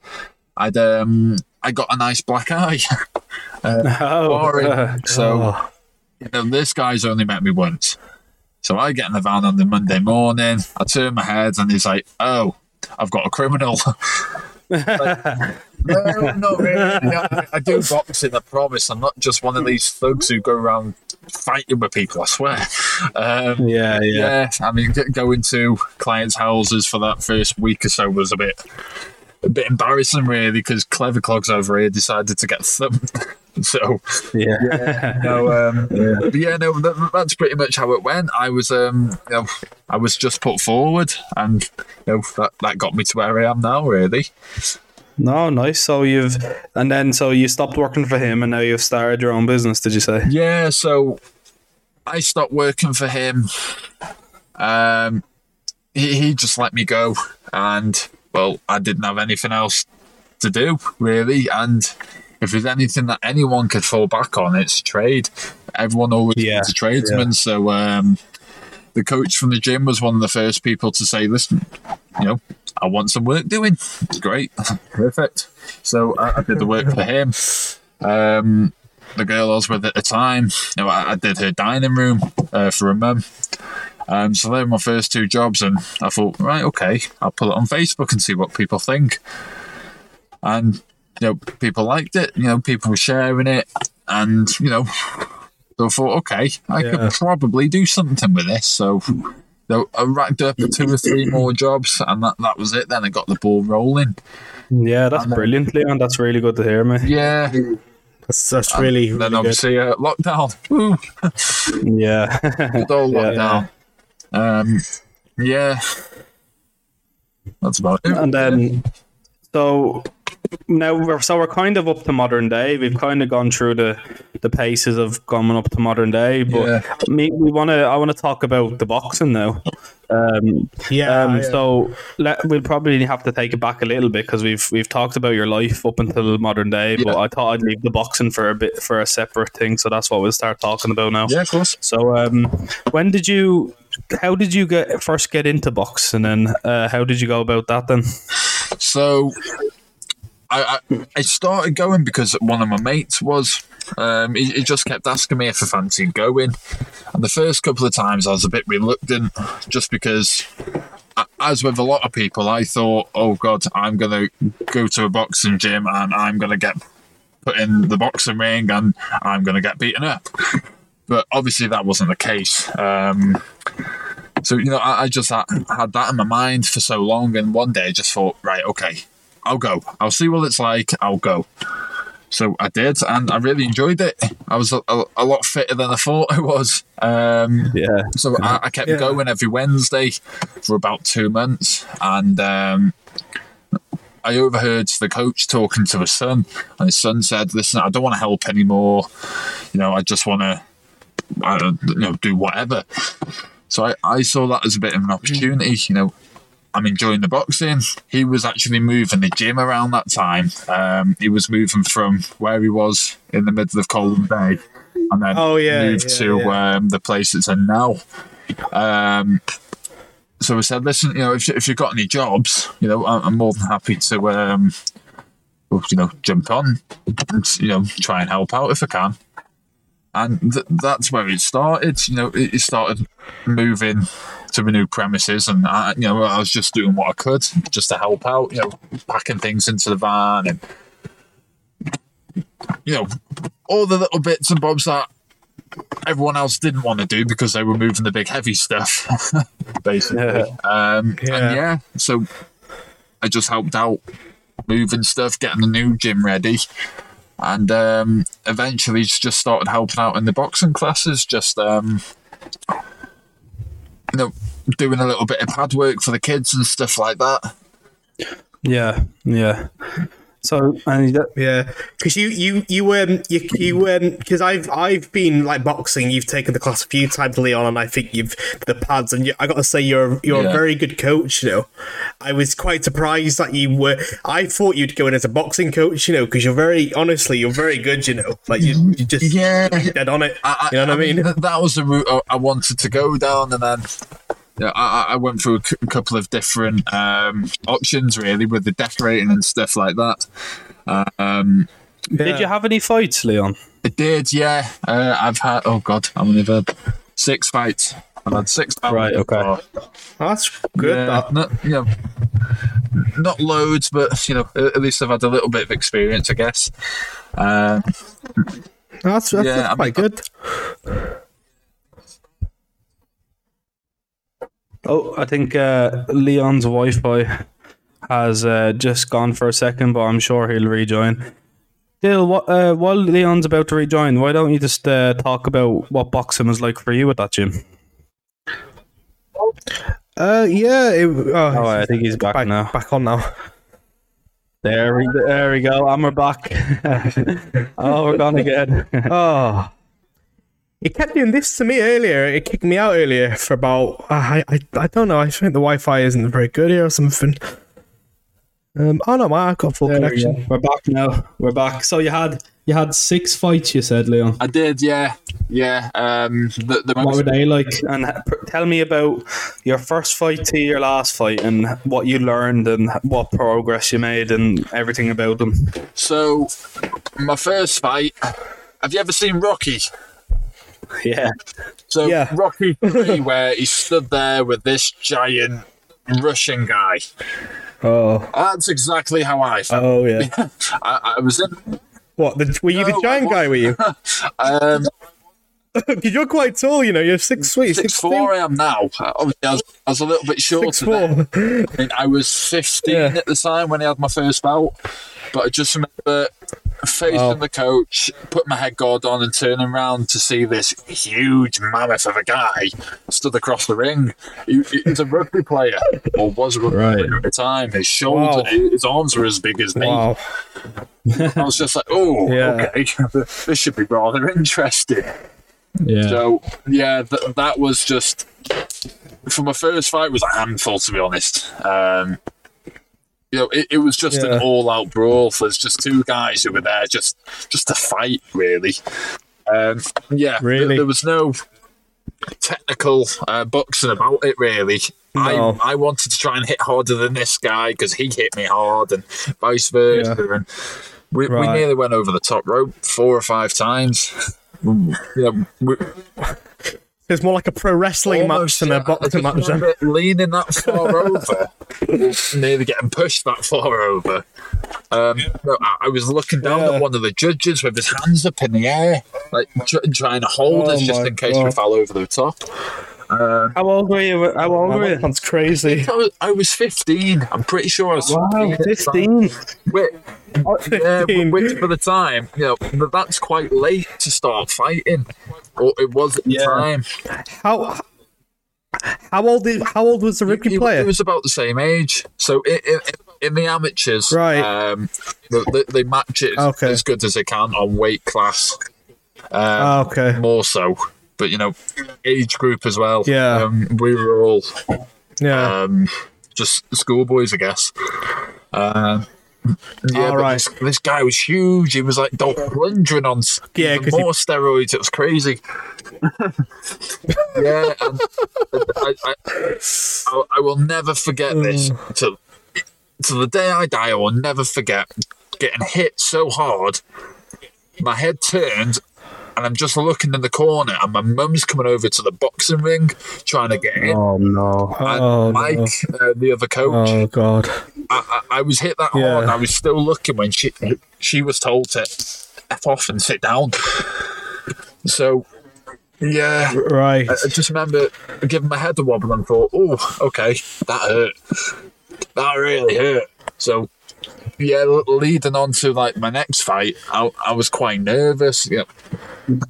I'd um, I got a nice black eye. oh, boring. So Oh. You know, this guy's only met me once. So I get in the van on the Monday morning. I turn my head, and he's like, "Oh, I've got a criminal." Like, no, not really. No, I do boxing. I promise. I'm not just one of these thugs who go around fighting with people. I swear. Um, yeah, yeah, yeah, I mean, going to clients' houses for that first week or so was a bit, a bit embarrassing, really, because clever clogs over here decided to get thumped. so yeah. yeah no, um, but yeah, no, that, that's pretty much how it went. I was, um, you know, I was just put forward, and you know, that, that got me to where I am now. Really, No, nice. So you've and then so you stopped working for him, and now you've started your own business. Did you say? yeah. So I stopped working for him. Um, he he just let me go, and well, I didn't have anything else to do really, and. If there's anything that anyone could fall back on, it's trade. Everyone always Yeah, wants a tradesman, so um, the coach from the gym was one of the first people to say, "Listen, you know, I want some work doing." Great, perfect. So I, I did the work for him. Um, the girl I was with at the time, you know, I, I did her dining room uh, for a mum. Um, so they were my first two jobs, and I thought, right, okay, I'll put it on Facebook and see what people think. And you know, people liked it. You know, people were sharing it, and you know, so I thought, okay, I Yeah. could probably do something with this. So, so I racked up two or three more jobs, and that, that was it. Then I got the ball rolling. Yeah, that's brilliant, Leon. That's really good to hear, mate. Yeah. That's, that's really, then really good. obviously uh, lockdown. Yeah, Good old Yeah. lockdown. Um, yeah. That's about it. and then so now we're so we're kind of up to modern day. We've kind of gone through the the paces of coming up to modern day, but Yeah. me, we want to. I want to talk about the boxing now. Um, Yeah, um, yeah. So let, we'll probably have to take it back a little bit because we've we've talked about your life up until modern day. But I thought I'd leave the boxing for a bit for a separate thing. So that's what we'll start talking about now. Yeah, of course. So um, when did you how did you get first get into boxing, and uh, how did you go about that then? So I, I, I started going because one of my mates was. Um, he, he just kept asking me if I fancied going, and the first couple of times I was a bit reluctant, just because, as with a lot of people, I thought, "Oh God, I'm gonna go to a boxing gym and I'm gonna get put in the boxing ring and I'm gonna get beaten up." But obviously, that wasn't the case. Um, so you know, I, I just had, had that in my mind for so long, and one day I just thought, right, okay, I'll go. I'll see what it's like. I'll go. So I did, and I really enjoyed it. I was a, a, a lot fitter than I thought I was. Um, Yeah, so I, I kept Yeah. going every Wednesday for about two months, and um, I overheard the coach talking to his son, and his son said, "Listen, I don't want to help anymore. You know, I just want to, I don't, you know, do whatever." So I, I saw that as a bit of an opportunity. You know, I'm enjoying the boxing. He was actually moving the gym around that time. Um, he was moving from where he was in the middle of Colwyn Bay, and then Oh, yeah, moved yeah, to yeah. Um, the place it's in now. Um, so I said, listen, you know, if, if you've got any jobs, you know, I'm, I'm more than happy to, um, you know, jump on and, you know, try and help out if I can. And th- that's where it started. You know, it started moving to the new premises, and I, you know, I was just doing what I could just to help out. You know, packing things into the van and you know, all the little bits and bobs that everyone else didn't want to do because they were moving the big heavy stuff, basically. Yeah. Um, Yeah. And yeah, so I just helped out moving stuff, getting the new gym ready. And um, eventually just started helping out in the boxing classes, just um, you know, doing a little bit of pad work for the kids and stuff like that. yeah, yeah. So and Yeah, because you you you um you you um because I've I've been like boxing. You've taken the class a few times, Leon, and I think you've the pads. And you, I got to say, you're you're Yeah. a very good coach. You know, I was quite surprised that you were. I thought you'd go in as a boxing coach. You know, because you're very honestly, you're very good. You know, like you, you just Yeah. dead on it. I, you know what I mean? th- That was the route I- I wanted to go down, and then yeah, I, I- I went through a couple of different um, options really with the decorating and stuff like that. Um, did you have any fights, Leon? I did, yeah. Uh, I've had oh god, I'm only had six fights. I've had six. fights Right, okay. before. That's good. Yeah, that. not you know, not loads, but you know, at at least I've had a little bit of experience, I guess. Um, That's, that's, Yeah, that's I mean, quite good. Oh, I think uh, Leon's Wi-Fi has uh, just gone for a second, but I'm sure he'll rejoin. Dyl, what, uh, while Leon's about to rejoin, why don't you just uh, talk about what boxing was like for you at that gym? Uh, yeah. It, oh, Oh, I think he's back, back now. back on now. There we, there we go. And we're back. oh, we're gone again. Oh. It kept doing this to me earlier. It kicked me out earlier for about I I, I don't know. I think the Wi-Fi isn't very good here or something. Um. Oh no, I've got full There connection. go. We're back now. We're back. So you had you had six fights. You said, Leon. I did, yeah, yeah. Um, the, the What most were they like? And tell me about your first fight to your last fight, and what you learned, and what progress you made, and everything about them. So, my first fight. Have you ever seen Rocky? Yeah. So, Yeah. Rocky 3, where he stood there with this giant Russian guy. Oh. That's exactly how I felt. Oh yeah. I, I was in. what? The, were you No, the giant guy? Were you? Um, Because you're quite tall. You know, you're six feet. six four I am now. Obviously, I was, I was a little bit shorter. Six then. four. I mean, I was 15 Yeah. at the time when I had my first bout, but I just remember facing Wow. the coach, put my head guard on, and turning around to see this huge mammoth of a guy stood across the ring. He, he's a rugby player, or was a rugby Right. player at the time. His shoulder, Wow. his arms were as big as me. Wow. I was just like, oh, Yeah. okay, this should be rather interesting. Yeah. So yeah, th- that was just for my first fight was a handful to be honest. Um, you know, it, it was just Yeah. an all-out brawl. There's just two guys who were there just just to fight, really. Um, yeah, th- Really? there was no technical uh, boxing about it. Really, No. I I wanted to try and hit harder than this guy because he hit me hard, and vice versa. And we, we nearly went over the top rope four or five times. you know, we, It's more like a pro wrestling match than yeah, a I boxing match. then. remember leaning that far over, nearly getting pushed that far over. Um, no, I, I was looking down Yeah. at one of the judges with his hands up in the air, like tr- trying to hold Oh us just in case we God. fell over the top. How old were you? How old were you? That's crazy. I was, I was 15. I'm pretty sure I was Wow, 15. 15. Which, yeah, 15. which for the time, you know, that's quite late to start fighting. Or it was at the Yeah. time. How how old is how old was the rugby he, player? he was about the same age. So in, in, in the amateurs, Right. um, they, they, they match it Okay. as good as they can on weight class, Ah, okay. more so. But you know, age group as well. Yeah. um, we were all Yeah. um, just schoolboys, I guess. Um, yeah, All but this, this guy was huge. He was like Lundgren on Yeah, 'cause he- more steroids. It was crazy. yeah, and I, I, I, I will never forget this. To, to the day I die, I will never forget getting hit so hard. My head turned, and I'm just looking in the corner, and my mum's coming over to the boxing ring trying to get in. Oh no. And Oh, no. Mike, uh, the other coach, Oh god. I, I, I was hit that hard. Yeah. And I was still looking when she she was told to f off and sit down. So, yeah, Right. I just remember giving my head a wobble and thought, "Oh, okay, that hurt. That really hurt." So, yeah, leading on to like my next fight, I, I was quite nervous. Yeah,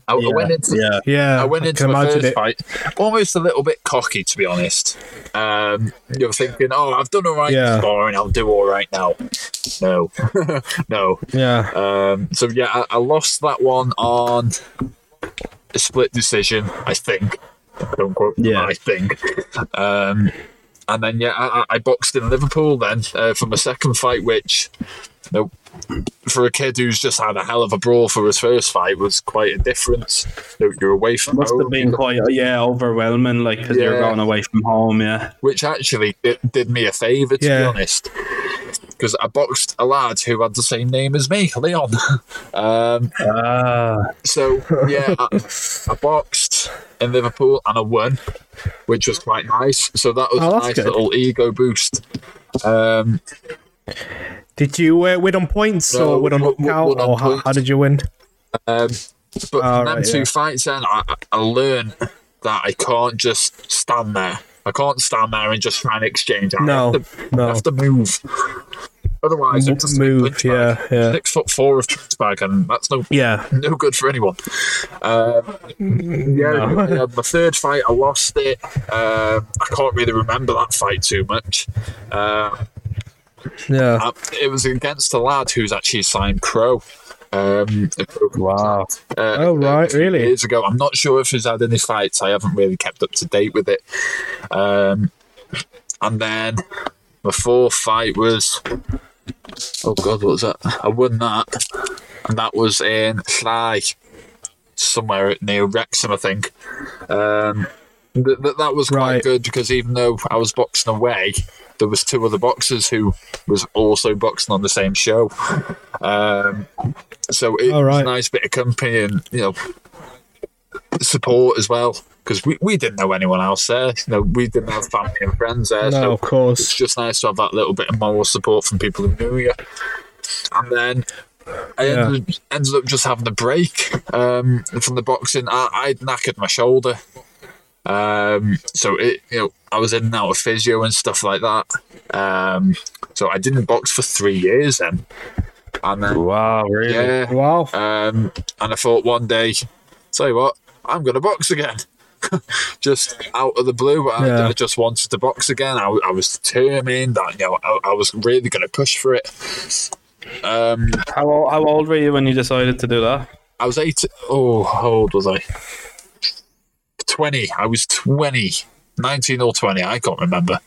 I, I went into Yeah. Yeah. I went into can my first it. fight almost a little bit cocky, to be honest. Um, you're thinking, "Oh, I've done all right Yeah. in sparring. I'll do all right now." No, no. Yeah. Um, so yeah, I, I lost that one on a split decision. I think. Don't quote me. Yeah. I think. Um, and then yeah, I, I- boxed in Liverpool then uh, for my second fight, which. You know, for a kid who's just had a hell of a brawl for his first fight was quite a difference. You know, You're away from it Must home, have been quite yeah overwhelming, like because you're going away from home. Yeah. which actually did, did me a favour to be honest, because I boxed a lad who had the same name as me, Leon. um, Ah. so yeah, I, I boxed in Liverpool and I won, which was quite nice. So that was Oh, a nice good. little ego boost. Um, Did you uh, win on points No, or win on w- knockout won on or how, how did you win? um, but Oh, from them right, two yeah. fights, then I, I learned that I can't just stand there. I can't stand there and just try and exchange. I No, have to, no. I have to move. Otherwise, I'm just Move, yeah, yeah. Six foot four of punch bag, and that's no Yeah. no good for anyone. Um, yeah, yeah, my third fight, I lost it. Um, I can't really remember that fight too much. Um, Yeah. I- it was against a lad who's actually signed Crow. Um, Wow. uh, Oh, right, really? Years ago, I'm not sure if he's had any fights. I haven't really kept up to date with it. Um, and then the fourth fight was, oh god, what was that? I won that, and that was in Fly, somewhere near Wrexham, I think. Um, th- th- that was quite Right. good because even though I was boxing away, there was two other boxers who was also boxing on the same show. Um, so it All was a nice bit of company and you know support as well because we, we didn't know anyone else there. You know, we didn't have family and friends there. No, so of it's just nice to have that little bit of moral support from people who knew you. And then I Yeah. ended, ended up just having a break um, from the boxing. I, I'd knackered my shoulder. Um, so it, you know, I was in and out of physio and stuff like that. Um, so I didn't box for three years then. And then, Wow. Really. yeah, Wow. um, and I thought one day, tell you what, I'm going to box again. just out of the blue, I, Yeah. I just wanted to box again. I, I was determined. that you know, I, I was really going to push for it. Um, How old, how old were you when you decided to do that? I was eight. Oh, how old was I? 20. I was 20. 19 or 20. I can't remember.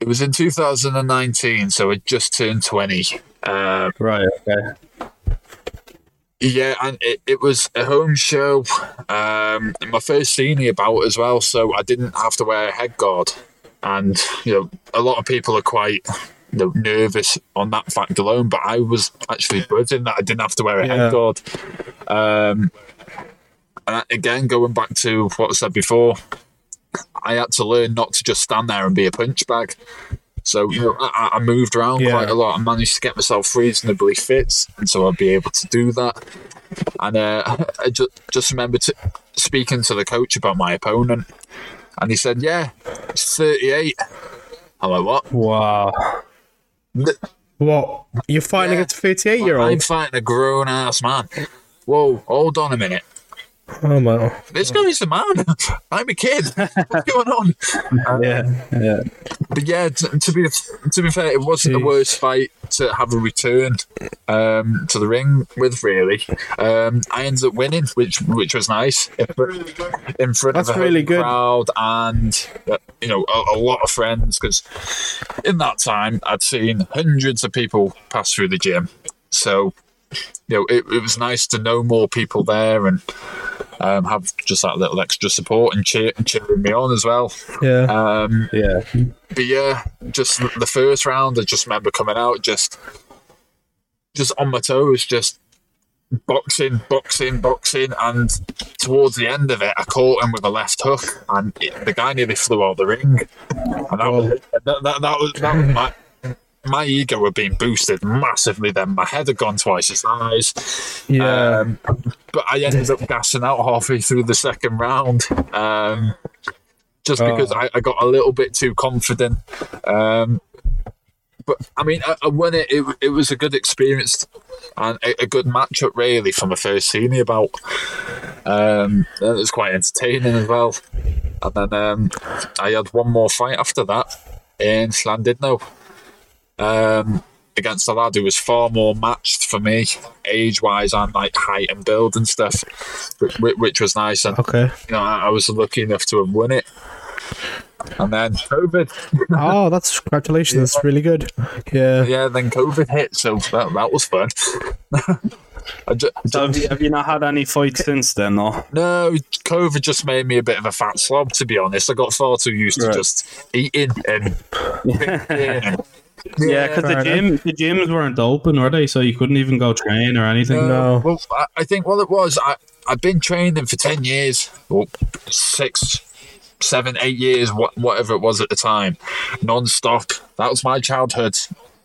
It was in 2019, so I just turned 20. Um, Right. Okay. Yeah, and it, it was a home show. Um, my first senior bout as well, so I didn't have to wear a head guard. And you know, a lot of people are quite you know, nervous on that fact alone, but I was actually buzzing that I didn't have to wear a Yeah. head guard. Um, and again, going back to what I said before, I had to learn not to just stand there and be a punch bag. So you know, I, I moved around Yeah. quite a lot I managed to get myself reasonably fit, and so I'd be able to do that. And uh, I just, just remember to, speaking to the coach about my opponent, and he said, "Yeah, it's 38." I'm like, "What?" Wow. What? You're fighting Yeah. against a 38 year old? I'm fighting a grown ass man. Whoa, hold on a minute. Oh my. This guy's the man. I'm a kid. What's going on? Yeah. Yeah. But yeah, to, to be to be fair, it wasn't the worst fight to have a return um, to the ring with. Really, um, I ended up winning, which which was nice in front, in front That's of a really home good. crowd and uh, you know a, a lot of friends. Because in that time, I'd seen hundreds of people pass through the gym, so you know it, it was nice to know more people there and. Um, have just that little extra support and cheer and cheering me on as well. Yeah. Um, Yeah. but yeah, just the first round, I just remember coming out just, just on my toes, just boxing, boxing, boxing, and towards the end of it, I caught him with a left hook, and it, the guy nearly flew out the ring, and that was that, that, that was that was my. My ego had been boosted massively. Then my head had gone twice the size. Yeah. Um, but I ended up gassing out halfway through the second round. Um, just because I, I got a little bit too confident. Um, but I mean, I, I won it. it. It was a good experience and a, a good matchup, really, from a first senior bout. Um, and it was quite entertaining as well. And then um, I had one more fight after that in Llandudno um, against a lad who was far more matched for me, age wise and like height and build and stuff, which, which was nice. And okay. you know, I, I was lucky enough to have won it. And then COVID, Oh, that's congratulations. That's really good. Yeah. yeah, then COVID hit, so that, that was fun. I ju- So have you, have you not had any fights since then, or? no, COVID just made me a bit of a fat slob, to be honest. I got far too used to just eating and yeah, Yeah, because the gym, the gyms weren't open, were they? So you couldn't even go train or anything. No. Well, I, I think what it was, I, I've been training for 10 years, or six, seven, eight years, wha- whatever it was at the time, non stop. That was my childhood,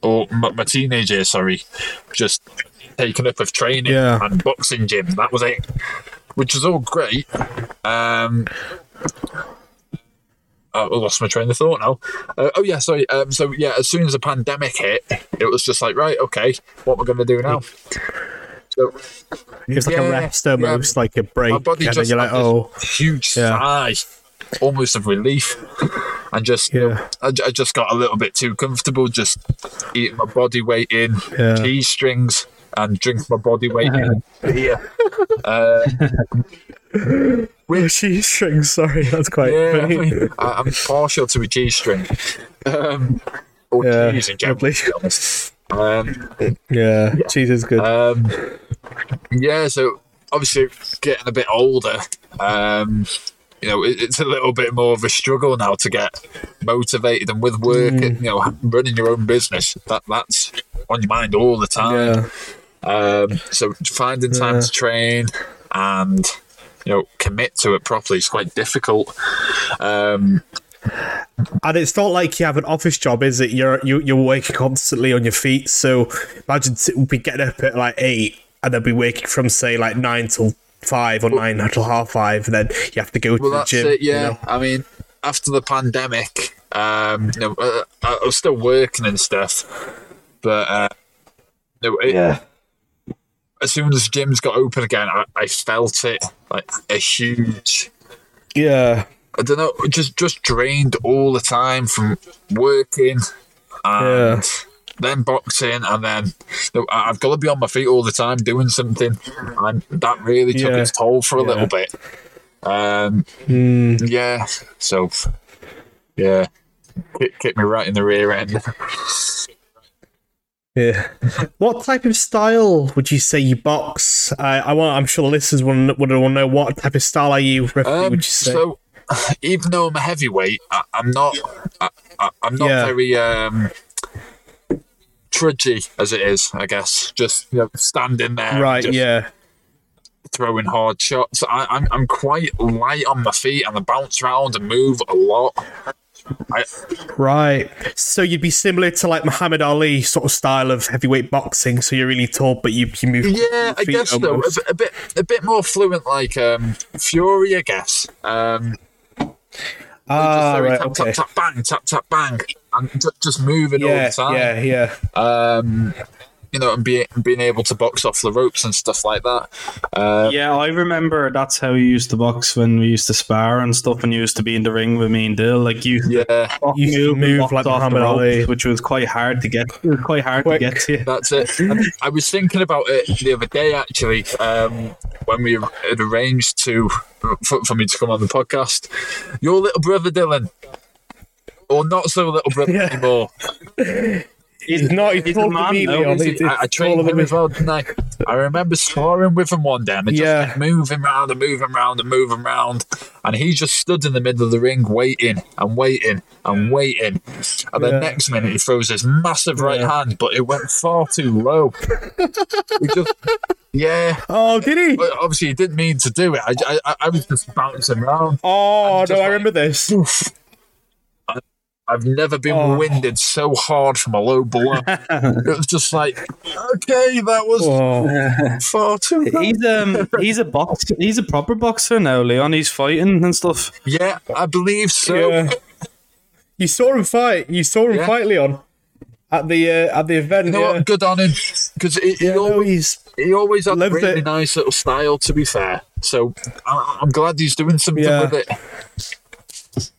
or my, my teenage years, sorry, just taken up with training Yeah. and boxing gym. That was it, which was all great. Um, I lost my train of thought now. Uh, oh yeah, sorry. Um, so yeah, as soon as the pandemic hit, it was just like, right, okay, what we're going to do now? So It's like Yeah, a rest almost, like a break. my body and then just you're like, oh, this huge Yeah. sigh, almost of relief, and just Yeah. I, I just got a little bit too comfortable, just eating my body weight in Yeah. cheese strings and drink my body weight in beer. Uh, Well, cheese strings. Sorry, that's quite yeah, I funny. mean, I, I'm partial to a cheese string, um, or Yeah, cheese in general. To be honest. Um, Yeah, cheese is good. Um, yeah, so obviously getting a bit older, um, you know, it, it's a little bit more of a struggle now to get motivated and with work and you know running your own business. That that's on your mind all the time. yeah. Um, so finding time Yeah. to train and you know commit to it properly is quite difficult. Um, And it's not like you have an office job, is it? You're you, you're working constantly on your feet. So imagine t- we get up at like eight and then be working from say like nine till five or nine till half five, and then you have to go to Well, the that's gym. it. you Yeah, know? I mean, after the pandemic, um, you know, uh, I I was still working and stuff, but uh, no, it, Yeah. As soon as the gyms got open again, I, I felt it like a huge. yeah, I don't know, just just drained all the time from working and Yeah. then boxing, and then I've got to be on my feet all the time doing something, and that really took Yeah. its toll for a Yeah. little bit. Um, Hmm. yeah, so yeah, kick, kick me right in the rear end. Yeah. What type of style would you say you box? I, I want. I'm sure the listeners would would want to know what type of style are you? Um, would you say? so, even though I'm a heavyweight, I, I'm not. I, I'm not Yeah. very um, trudgy as it is. I guess just you know, standing there, right. Yeah. throwing hard shots. I, I'm I'm quite light on my feet and I bounce around and move a lot. I, Right. So you'd be similar to like Muhammad Ali sort of style of heavyweight boxing. So you're really tall, but you you move. yeah, I feet guess so. A, bit- a bit a bit more fluent, like um, Fury, I guess. Um, Ah, just right. tap, Okay. tap, tap, bang, tap, tap, bang, and ju- just moving all Yeah. the time. Yeah. Yeah. um, you know, and being being able to box off the ropes and stuff like that. Uh, Yeah, I remember that's how you used to box when we used to spar and stuff, and you used to be in the ring with me and Dyl. Like you, yeah, you used to move like Muhammad Ali. which was quite hard to get. It was quite hard Quick. to get to. that's it. And I was thinking about it the other day actually, um, when we had arranged to for, for me to come on the podcast. Your little brother Dylan, or not so little brother Yeah. anymore. He's not. He's, He's a man me, now, Leon. is? He's I, I trained him as well, didn't I? I remember sparring with him one day and I just Yeah. kept moving round and moving round and moving round. And he just stood in the middle of the ring waiting and waiting and waiting. And then Yeah. next minute he throws this massive right Yeah. hand, but it went far too low. he just, yeah. Oh, did he? But obviously he didn't mean to do it. I, I, I was just bouncing around. Oh no, I like- remember this. I've never been Oh. winded so hard from a low blow. it was just like, okay, that was Oh, far too low. He's um he's a boxer. he's a proper boxer now, Leon. He's fighting and stuff. Yeah, I believe so. yeah. You saw him fight. You saw him Yeah. fight, Leon, at the uh, at the event. You know yeah. what? Good on him because he, he, Yeah, always, he's he always had a really it. nice little style. To be fair, so I, I'm glad he's doing something Yeah. with it.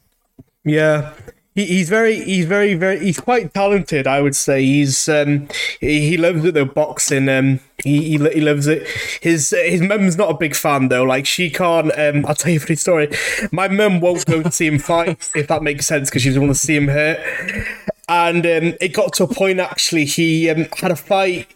Yeah. He, he's very, he's very, very, he's quite talented. I would say he's, um, he, he loves it though. Boxing, um, he, he, he loves it. His his mum's not a big fan though. Like she can't. Um, I'll tell you a funny story. My mum won't go to see him fight if that makes sense because she doesn't want to see him hurt. And um, it got to a point actually. He um, had a fight.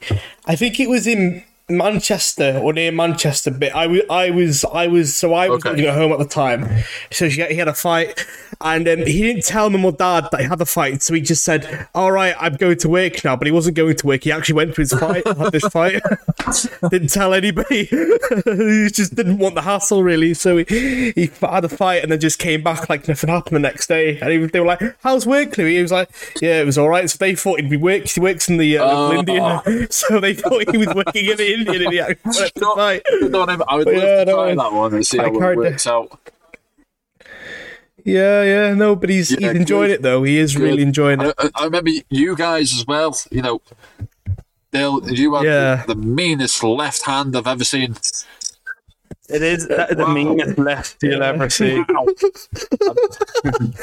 I think it was in Manchester or near Manchester. But I was, I was, I was. So I was Okay. living at home at the time. So she, he had a fight, and um, he didn't tell mum or dad that he had the fight. So he just said, "All right, I'm going to work now." But he wasn't going to work. He actually went to his fight. had this fight. didn't tell anybody. he just didn't want the hassle really. So he, he had a fight and then just came back like nothing happened the next day. And he, they were like, "How's work, Louis?" He was like, "Yeah, it was all right." So they thought he'd be working. He works in the uh, local Indian, so they thought he was working in the Indian, and he actually went to fight. I would But love yeah, to try that one and see I how it works out. Yeah, yeah, no, but he's Yeah, he's enjoying good. it though. He is really enjoying it. I- I remember you guys as well. You know, Dale, you have Yeah. the, the meanest left hand I've ever seen. It is that is the meanest left you'll ever see.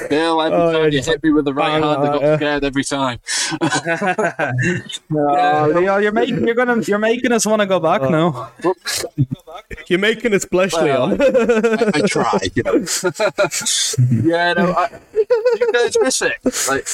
Dale, every Oh, time you hit me with the right Bang, hand, I got uh, scared every time. Oh, Leon, you're making you're gonna you're making us want to go back now. You're making us blush, Well, Leon. I, I try, you know. yeah, no, I, you guys miss it. Like,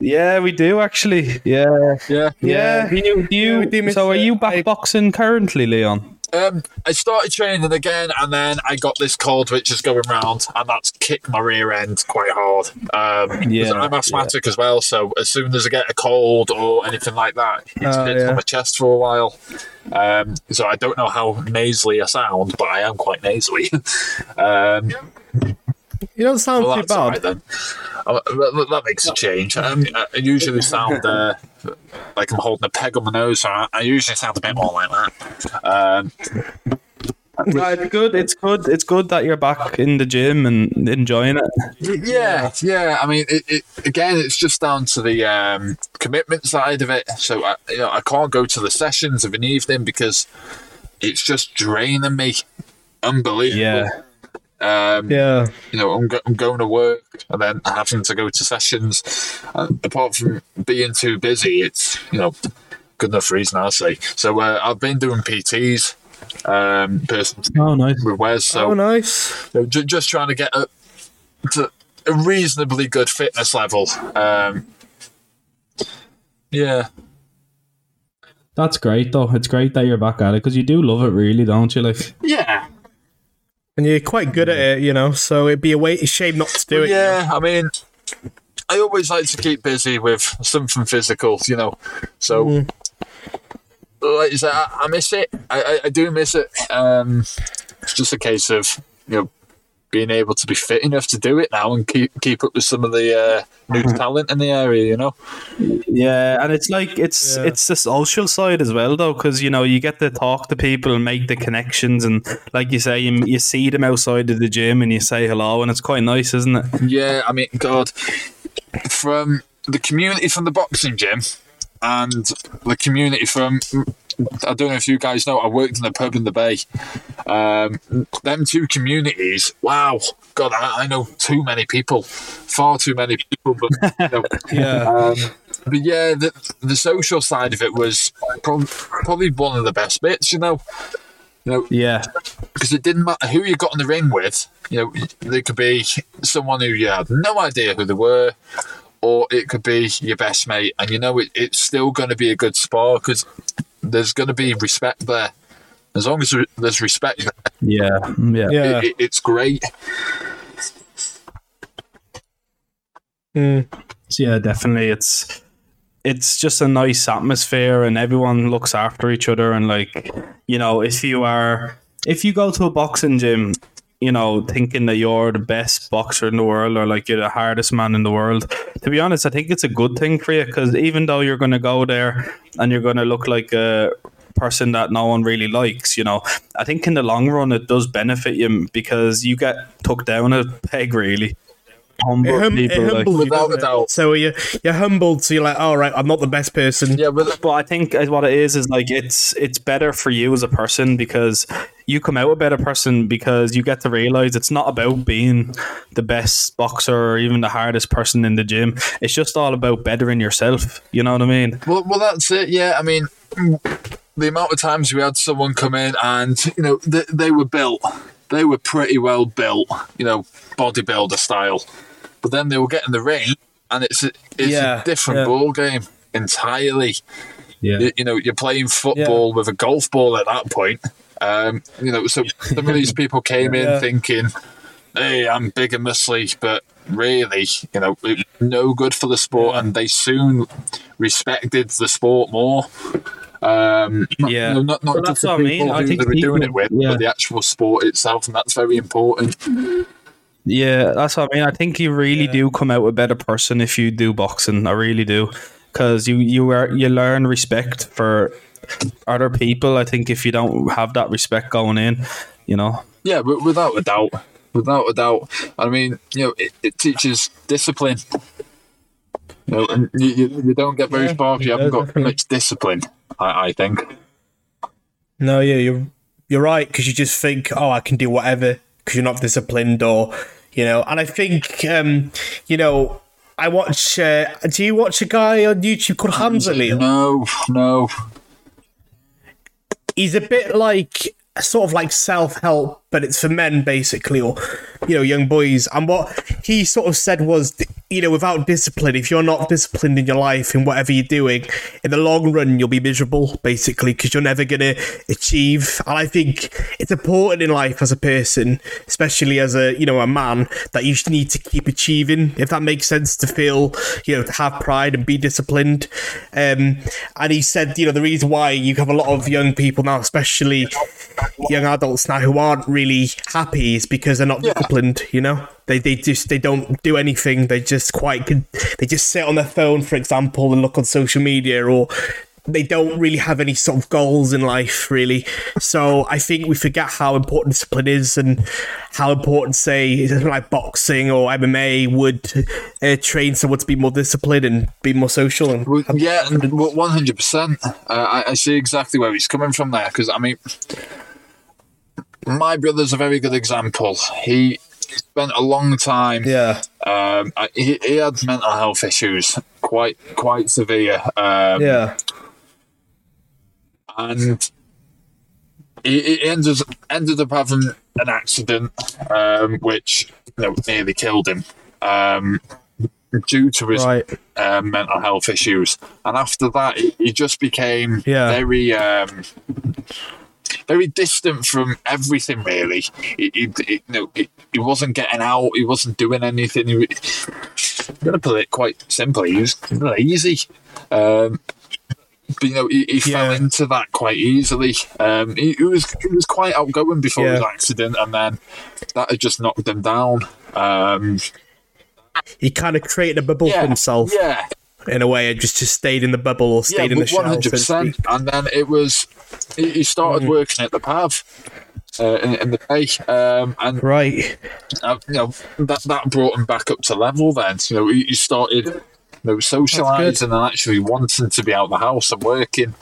Yeah, we do actually. Yeah, yeah. yeah. Do you, do you, Yeah, we so are you back I- boxing currently, Leon? Um, I started training again, and then I got this cold, which is going round, and that's kicked my rear end quite hard. Um, Yeah, I'm asthmatic as well, so as soon as I get a cold or anything like that, it's Oh, hits yeah. on my chest for a while. Um, so I don't know how nasally I sound, but I am quite nasally. um, You don't sound well, too bad. right then. Uh, that, that makes a change. Um, I usually sound uh, like I'm holding a peg on my nose, so I, I usually sound a bit more like that. Um, No, it's good. It's good. It's good that you're back in the gym and enjoying it. Yeah, yeah. I mean, it, it again, it's just down to the um, commitment side of it. So I, you know, I can't go to the sessions of an evening because it's just draining me. Unbelievable. Yeah. Um, Yeah. You know, I'm, go- I'm going to work and then having to go to sessions. Uh, apart from being too busy, it's you know good enough reason I'll say. So uh, I've been doing PTs, um, personal Oh, nice. with Wes. So Oh, nice. so ju- just trying to get up to a reasonably good fitness level. Um, yeah, That's great though. It's great that you're back at it because you do love it, really, don't you? Like, Yeah, And you're quite good at it, you know. So it'd be a way, a shame not to do it. yeah. I mean, I always like to keep busy with something physical, you know. So, like you say, I, I miss it. I, I, I do miss it. Um, it's just a case of you know being able to be fit enough to do it now and keep keep up with some of the uh, new talent in the area. You know. yeah, and it's like it's Yeah. it's the social side as well though, because you know you get to talk to people and make the connections, and like you say, you, you see them outside of the gym and you say hello, and it's quite nice, isn't it? Yeah, I mean, God, from the community from the boxing gym and the community from. I don't know if you guys know. I worked in a pub in the Bay. Um, them two communities. Wow, God, I, I know too many people, far too many people. But you know, Yeah. um, but yeah, the the social side of it was prob- probably one of the best bits. You know, you know, Yeah, because it didn't matter who you got in the ring with. You know, there could be someone who you had no idea who they were, or it could be your best mate, and you know it, it's still going to be a good spar because there's going to be respect there. As long as there's respect there, yeah, yeah. Yeah. it, it, it's great. Mm. So, yeah, definitely. It's it's just a nice atmosphere, and everyone looks after each other. And like, you know, if you are if you go to a boxing gym, you know, thinking that you're the best boxer in the world or like you're the hardest man in the world, to be honest, I think it's a good thing for you because even though you're going to go there and you're going to look like a person that no one really likes, you know, I think in the long run it does benefit you because you get took down a peg really. Humble hum- it people, like- Without a doubt. So you're, you're humbled, so you're like, all right, I'm not the best person. Yeah, but But I think uh, what it is is like it's it's better for you as a person because you come out a better person because you get to realize it's not about being the best boxer or even the hardest person in the gym. It's just all about bettering yourself. You know what I mean? Well, well, that's it. Yeah, I mean, the amount of times we had someone come in and you know they, they were built, they were pretty well built, you know, bodybuilder style, but then they will get in the ring and it's a, it's Yeah, a different yeah. ball game entirely. Yeah. You, you know, you're playing football with a golf ball at that point. Um, you know, so some of these people came in Yeah. thinking, "Hey, I'm big and muscly," but really, you know, it no good for the sport, and they soon respected the sport more. Um, Yeah. you know, not not Well, just the what I people mean. I who think they were doing it with, yeah. but the actual sport itself, and that's very important. Yeah, that's what I mean. I think you really do come out a better person if you do boxing. I really do, because you you are you learn respect for other people. I think if you don't have that respect going in, you know. Yeah, but without a doubt, without a doubt. I mean, you know, it, it teaches discipline. You know, and you, you, you don't get very Yeah, far if you haven't got definitely. much discipline. I, I think. No, yeah, you're you're right because you just think, oh, I can do whatever because you're not disciplined, or you know. And I think, um, you know, I watch. Uh, do you watch a guy on YouTube called Hamza? No, no. He's a bit like sort of like self help, but it's for men basically, or you know, young boys. And what he sort of said was, you know, without discipline, if you're not disciplined in your life in whatever you're doing, in the long run, you'll be miserable basically because you're never gonna achieve. And I think it's important in life as a person, especially as a you know a man, that you need to keep achieving. If that makes sense, to feel you know to have pride and be disciplined. Um, and he said, you know, the reason why you have a lot of young people now, especially young adults now who aren't really happy is because they're not disciplined you know they they just they don't do anything they just quite con- they just sit on their phone for example and look on social media or they don't really have any sort of goals in life really so i think we forget how important discipline is and how important say something like boxing or mma would uh, train someone to be more disciplined and be more social and Well, yeah, one hundred percent. I I see exactly where he's coming from there because I mean, my brother's a very good example. He spent a long time. yeah Um, he, he had mental health issues, quite quite severe. Um, yeah and he, he ended ended up having an accident, um, which you know, nearly killed him. Um, due to his Right. um, mental health issues. And after that, he, he just became Yeah. very, um, very distant from everything. Really, he, he, he, you know, he, he wasn't getting out. He wasn't doing anything. He, I'm gonna put it quite simply. He was lazy. Um, but you know, he, he fell into that quite easily. Um, he, was he was quite outgoing before his accident, and then that had just knocked him down. Um, He kind of created a bubble for himself Yeah, in a way, and just just stayed in the bubble or stayed in the shell. One hundred percent. And then it was he, he started Mm. working at the pav uh, in, in the day, um, and Right. uh, you know that that brought him back up to level. Then you know he, he started you know socialising and actually wanting to be out the house and working.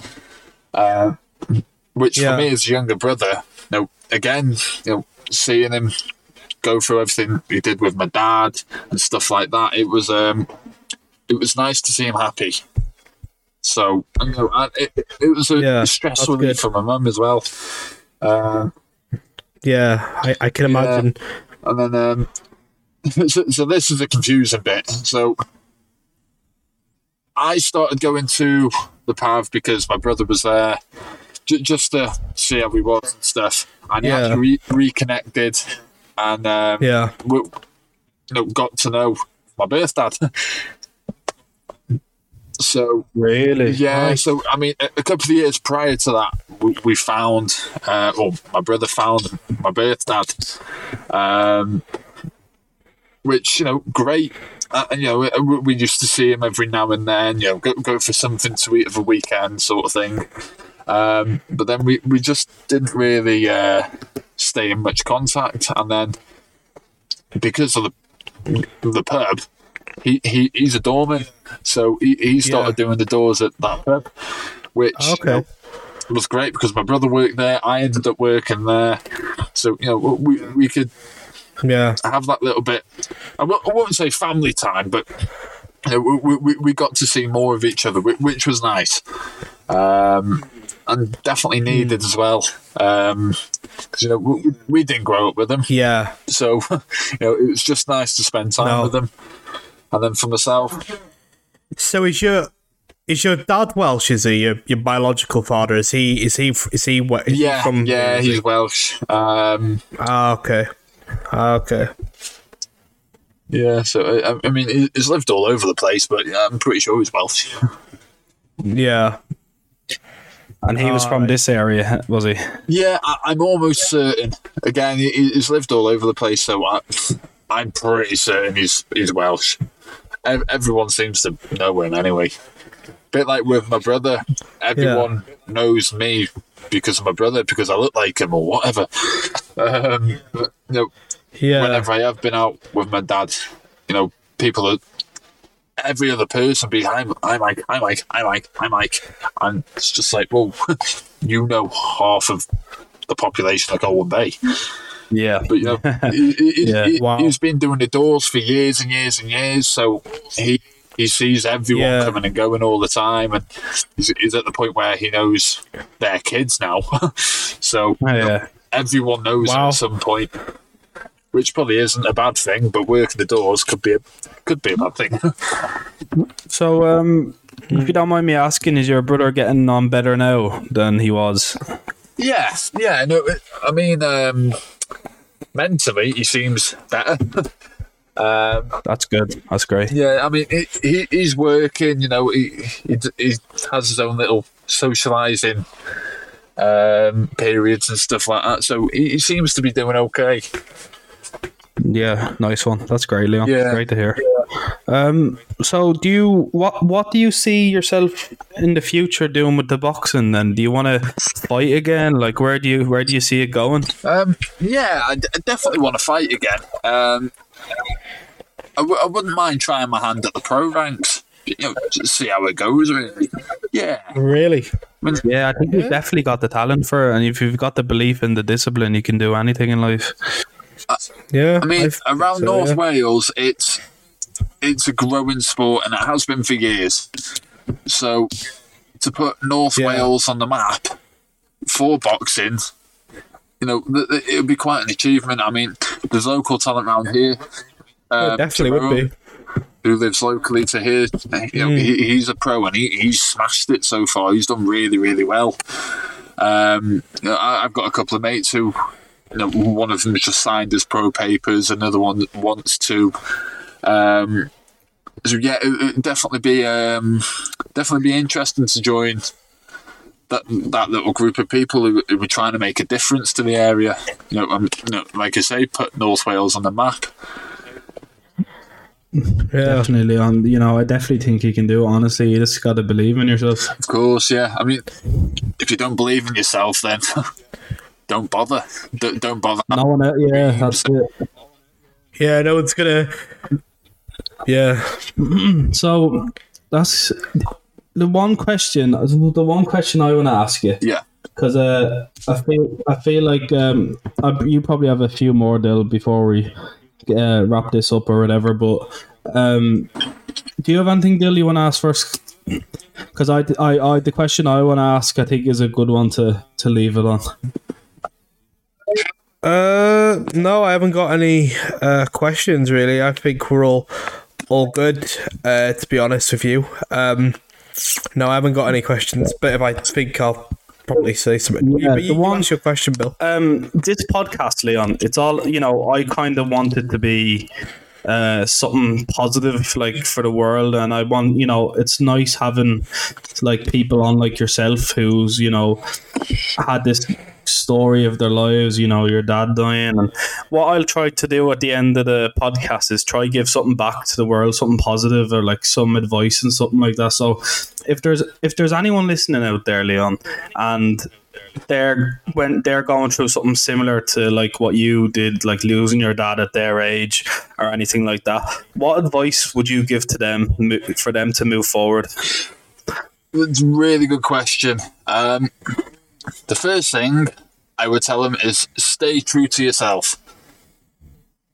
Uh, which Yeah. for me as a younger brother, you know, again, you know, seeing him go through everything he did with my dad and stuff like that, it was um, it was nice to see him happy. So you know, I, it, it was a Yeah, stress that's relief for my mum as well. Uh, Yeah, I, I can imagine. and then, um, so, so this is a confusing bit. So I started going to the pav because my brother was there, j- just to see how he was and stuff. And he Yeah. actually re- reconnected and um, Yeah. we, you know, got to know my birth dad. so Really? yeah, Right. so I mean, a, a couple of years prior to that, we, we found, uh, or my brother found my birth dad, um, which you know, great. Uh, and, you know, we, we used to see him every now and then. You know, go go for something to eat of a weekend, sort of thing. Um, but then we, we just didn't really uh, stay in much contact, and then because of the the pub, he, he he's a doorman, so he, he started doing the doors at that pub, which you Okay. know, was great because my brother worked there. I ended up working there, so you know we we could Yeah. have that little bit. I w- I won't say family time, but you know, we, we we got to see more of each other, which was nice, um, and definitely needed as well. Um 'cause you know we, we didn't grow up with them, Yeah. so you know it was just nice to spend time No. with them. And then for myself, So is your is your dad Welsh? Is he your, your biological father? Is he is he is he what? Is he yeah, from yeah, he's Welsh. Um, ah okay ah, okay yeah, so I, I mean, he's lived all over the place, but yeah, I'm pretty sure he's Welsh. yeah And he was from this area, was he? Yeah, I, I'm almost certain. Again, he, he's lived all over the place, so I, I'm pretty certain he's he's Welsh. Ev- Everyone seems to know him anyway. Bit like with my brother, everyone knows me because of my brother because I look like him or whatever. Um, you know, yeah whenever I have been out with my dad, you know, people are every other person be hi, hi Mike, hi Mike, hi Mike, hi Mike, and it's just like, well, you know half of the population of Colwyn Bay, Yeah. but you know, he, he, Yeah. he, Wow. has been doing the doors for years and years and years, so he. He sees everyone Yeah. coming and going all the time, and he's, he's at the point where he knows their kids now. so yeah. everyone knows him Wow. at some point, which probably isn't a bad thing. But working the doors could be a could be a bad thing. So, um, if you don't mind me asking, is your brother getting on better now than he was? yeah, yeah. No, I mean, um, mentally he seems better. um, That's good. That's great. yeah, I mean, he, he he's working. You know, he, he he has his own little socialising um, periods and stuff like that. So he, he seems to be doing okay. Yeah, nice one. That's great, Leon. Yeah. Great to hear. Um, so do you what what do you see yourself in the future doing with the boxing? Then do you want to fight again? Like where do you where do you see it going? Um, yeah, I, d- I definitely want to fight again. Um, I, w- I wouldn't mind trying my hand at the pro ranks. You know, just see how it goes. Really. Yeah. really Yeah, I think you've definitely got the talent for it, and if you've got the belief in the discipline, you can do anything in life. Yeah I mean, I've- around so, North yeah. Wales, it's it's a growing sport, and it has been for years. So, to put North Yeah. Wales on the map for boxing, you know, th- th- it would be quite an achievement. I mean, there's local talent around here. Um, definitely would be who lives locally to here. You know, he, he's a pro and he, he's smashed it so far. He's done really, really well. Um, I, I've got a couple of mates who, you know, one of them has just signed his pro papers, another one wants to. Um, so yeah, it, it'd definitely be um, definitely be interesting to join that that little group of people who, who were trying to make a difference to the area. You know, um, you know, like I say, put North Wales on the map. Yeah. Definitely on. You know, I definitely think you can do it. Honestly, you just got to believe in yourself. Of course, yeah. I mean, if you don't believe in yourself, then don't bother. Don't, don't bother. No one. el- Yeah, that's it. Yeah, no one's gonna. Yeah. So that's the one question. The one question I want to ask you. Yeah. because uh, I feel I feel like um, I, you probably have a few more Dyl before we uh, wrap this up or whatever. But um, do you have anything, Dyl, you want to ask first? Because I, I, I, the question I want to ask, I think, is a good one to to leave it on. Uh, no, I haven't got any uh, questions really. I think we're all all good. Uh, to be honest with you, um, no, I haven't got any questions. But if I think, I'll probably say something. Yeah, but you, the you one- your question, Bill. Um, this podcast, Leon, it's all you know. I kind of want it to be uh, something positive, like for the world, and I want you know, it's nice having like people on like yourself who's you know had this story of their lives. You know, your dad dying, and what I'll try to do at the end of the podcast is try give something back to the world, something positive, or like some advice and something like that. So, if there's if there's anyone listening out there, Leon, and they're when they're going through something similar to like what you did, like losing your dad at their age or anything like that. What advice would you give to them for them to move forward? It's a really good question. Um, the first thing I would tell them is stay true to yourself.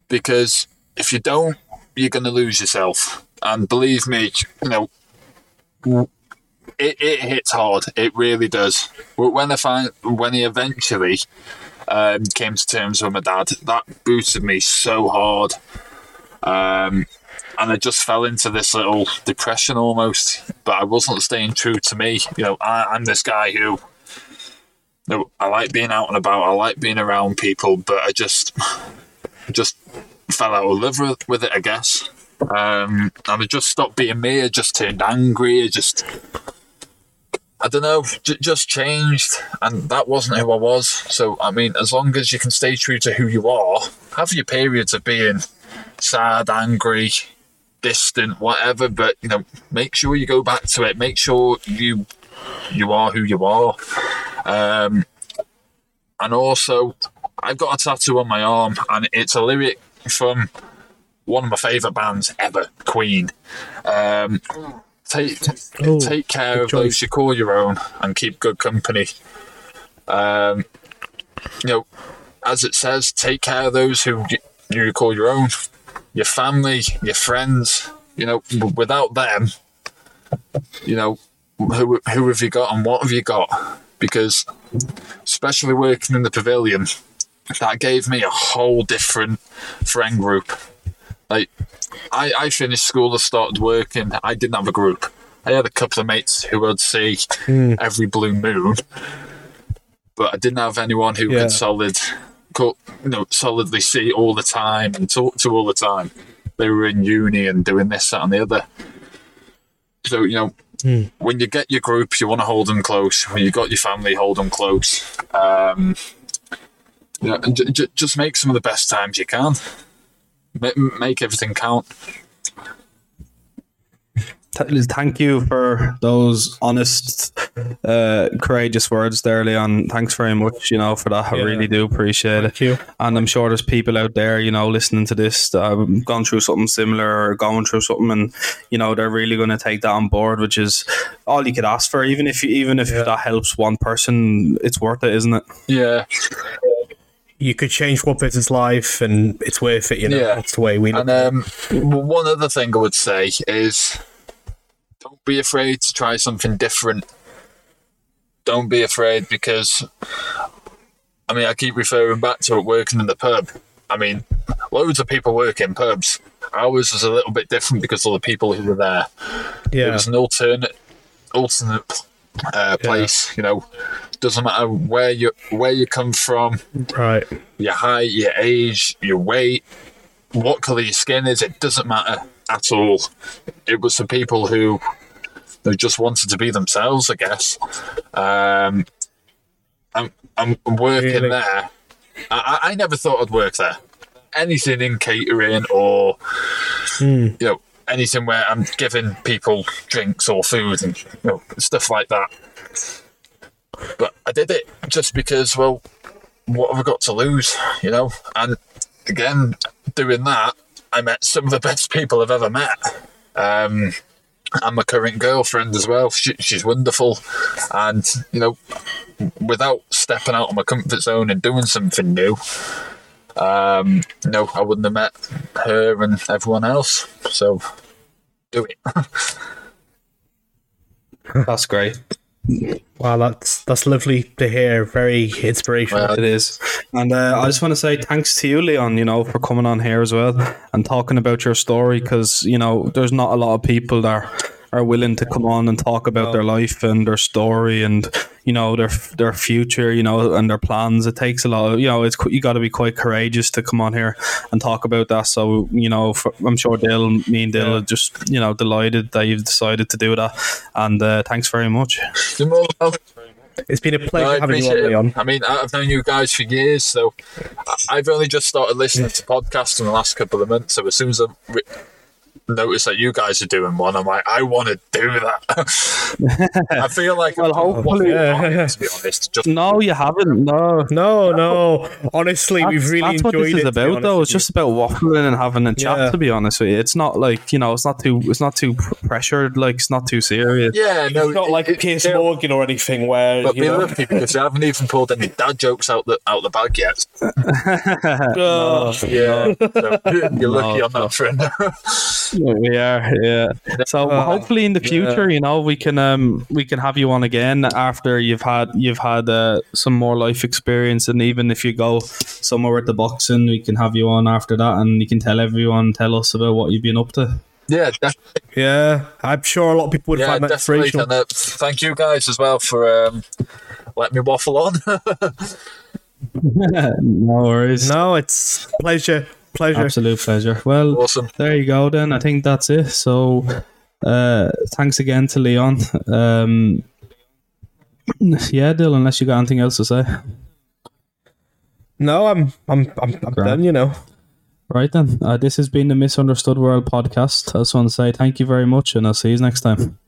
Because if you don't, you're going to lose yourself. And believe me, you know, it, it hits hard. It really does. But when I find when he eventually um, came to terms with my dad, that boosted me so hard. Um, and I just fell into this little depression almost. But I wasn't staying true to me. You know, I, I'm this guy who, I like being out and about. I like being around people, but I just, just fell out of love with, it, I guess. Um, and I just stopped being me. I just turned angry. I just, I don't know, j- just changed, and that wasn't who I was. So, I mean, as long as you can stay true to who you are, have your periods of being sad, angry, distant, whatever. But you know, make sure you go back to it. Make sure you you are who you are. Um, and also, I've got a tattoo on my arm, and it's a lyric from one of my favourite bands ever, Queen. Um, take Oh, take care of those you call your own, and keep good company. Um, you know, as it says, take care of those who you call your own, your family, your friends. You know, without them, you know, who who have you got and what have you got? Because especially working in the pavilion, that gave me a whole different friend group. Like, I, I finished school and started working. I didn't have a group. I had a couple of mates who I'd see hmm. every blue moon, but I didn't have anyone who Yeah. could solid, you know, solidly see all the time and talk to all the time. They were in uni and doing this, that, and the other. So you know, when you get your group, you want to hold them close. When you've got your family, hold them close. Um, know, and j- j- just make some of the best times you can. Ma- make everything count. Th- Thank you for those honest, uh, courageous words there, Leon. Thanks very much, you know, for that. I Yeah. really do appreciate it. Thank you. And I'm sure there's people out there, you know, listening to this that have gone through something similar or going through something, and you know they're really going to take that on board, which is all you could ask for. Even if you, even if that helps one person, it's worth it, isn't it? Yeah, You could change one person's life, and it's worth it. You know, Yeah. that's the way we. and um, one other thing I would say is, don't be afraid to try something different. Don't be afraid because, I mean, I keep referring back to it working in the pub. I mean, loads of people work in pubs, ours was a little bit different because of the people who were there. Yeah. It was an alternate, alternate uh, place. You know, doesn't matter where you where you come from, Right. your height, your age, your weight, what color your skin is. It doesn't matter at all. It was for people who they just wanted to be themselves, I guess. Um, I'm I'm working Really? there. I, I never thought I'd work there. Anything in catering or you know anything where I'm giving people drinks or food and you know stuff like that. But I did it just because, well, what have I got to lose, you know? And again, doing that, I met some of the best people I've ever met. Um, and my current girlfriend as well. She, she's wonderful, and you know, without stepping out of my comfort zone and doing something new, um, no, I wouldn't have met her and everyone else. So, do it. That's great. Wow, that's that's lovely to hear. Very inspirational. Well, It is. And uh, I just want to say thanks to you, Leon, you know, for coming on here as well and talking about your story because, you know, there's not a lot of people that are willing to come on and talk about their life and their story and, you know, their their future, you know, and their plans. It takes a lot of, you know, it's you got to be quite courageous to come on here and talk about that. So, you know, for, I'm sure Dale, me and Dale are just, you know, delighted that you've decided to do that. And uh, thanks very much. you're more welcome. It's been a pleasure I having you on, appreciate it. Leon. I mean, I've known you guys for years, so I- I've only just started listening to podcasts in the last couple of months. So as soon as I re- noticed that you guys are doing one, I'm like, I want to do that. I feel like Well, I'm hopefully- waffling on it, to be honest. Just No, you haven't. No. No, no. Honestly, we've really that's what enjoyed this is it. about, honest though. It's just about waffling and having a chat. Yeah. To be honest with you, it's not like you know, it's not too, it's not too pressured. Like it's not too serious. yeah, no, It's not like it- Piers it- Morgan or anything where But you be know. lucky because you haven't even pulled any dad jokes out the out the bag yet. Oh, Yeah, so you're lucky No, on that friend. We are, yeah. So Uh, hopefully in the future, you know, we can um we can have you on again after you've had you've had uh, some more life experience, and even if you go somewhere with the boxing, we can have you on after that, and you can tell everyone, tell us about what you've been up to. yeah, definitely. yeah, I'm sure a lot of people would Yeah, find that definitely. inspirational. And, uh, thank you guys as well for um, letting me waffle on. no worries. No, it's pleasure, pleasure. Absolute pleasure. Well, awesome. there you go then i think that's it so uh thanks again to leon um yeah Dylan, unless you got anything else to say No, I'm, I'm, I'm, I'm Grand. done. You know. right then uh, this has been the misunderstood world podcast i just want to say thank you very much and i'll see you next time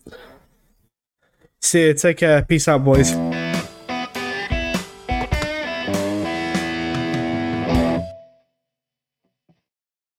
See you. Take care. Peace out, boys.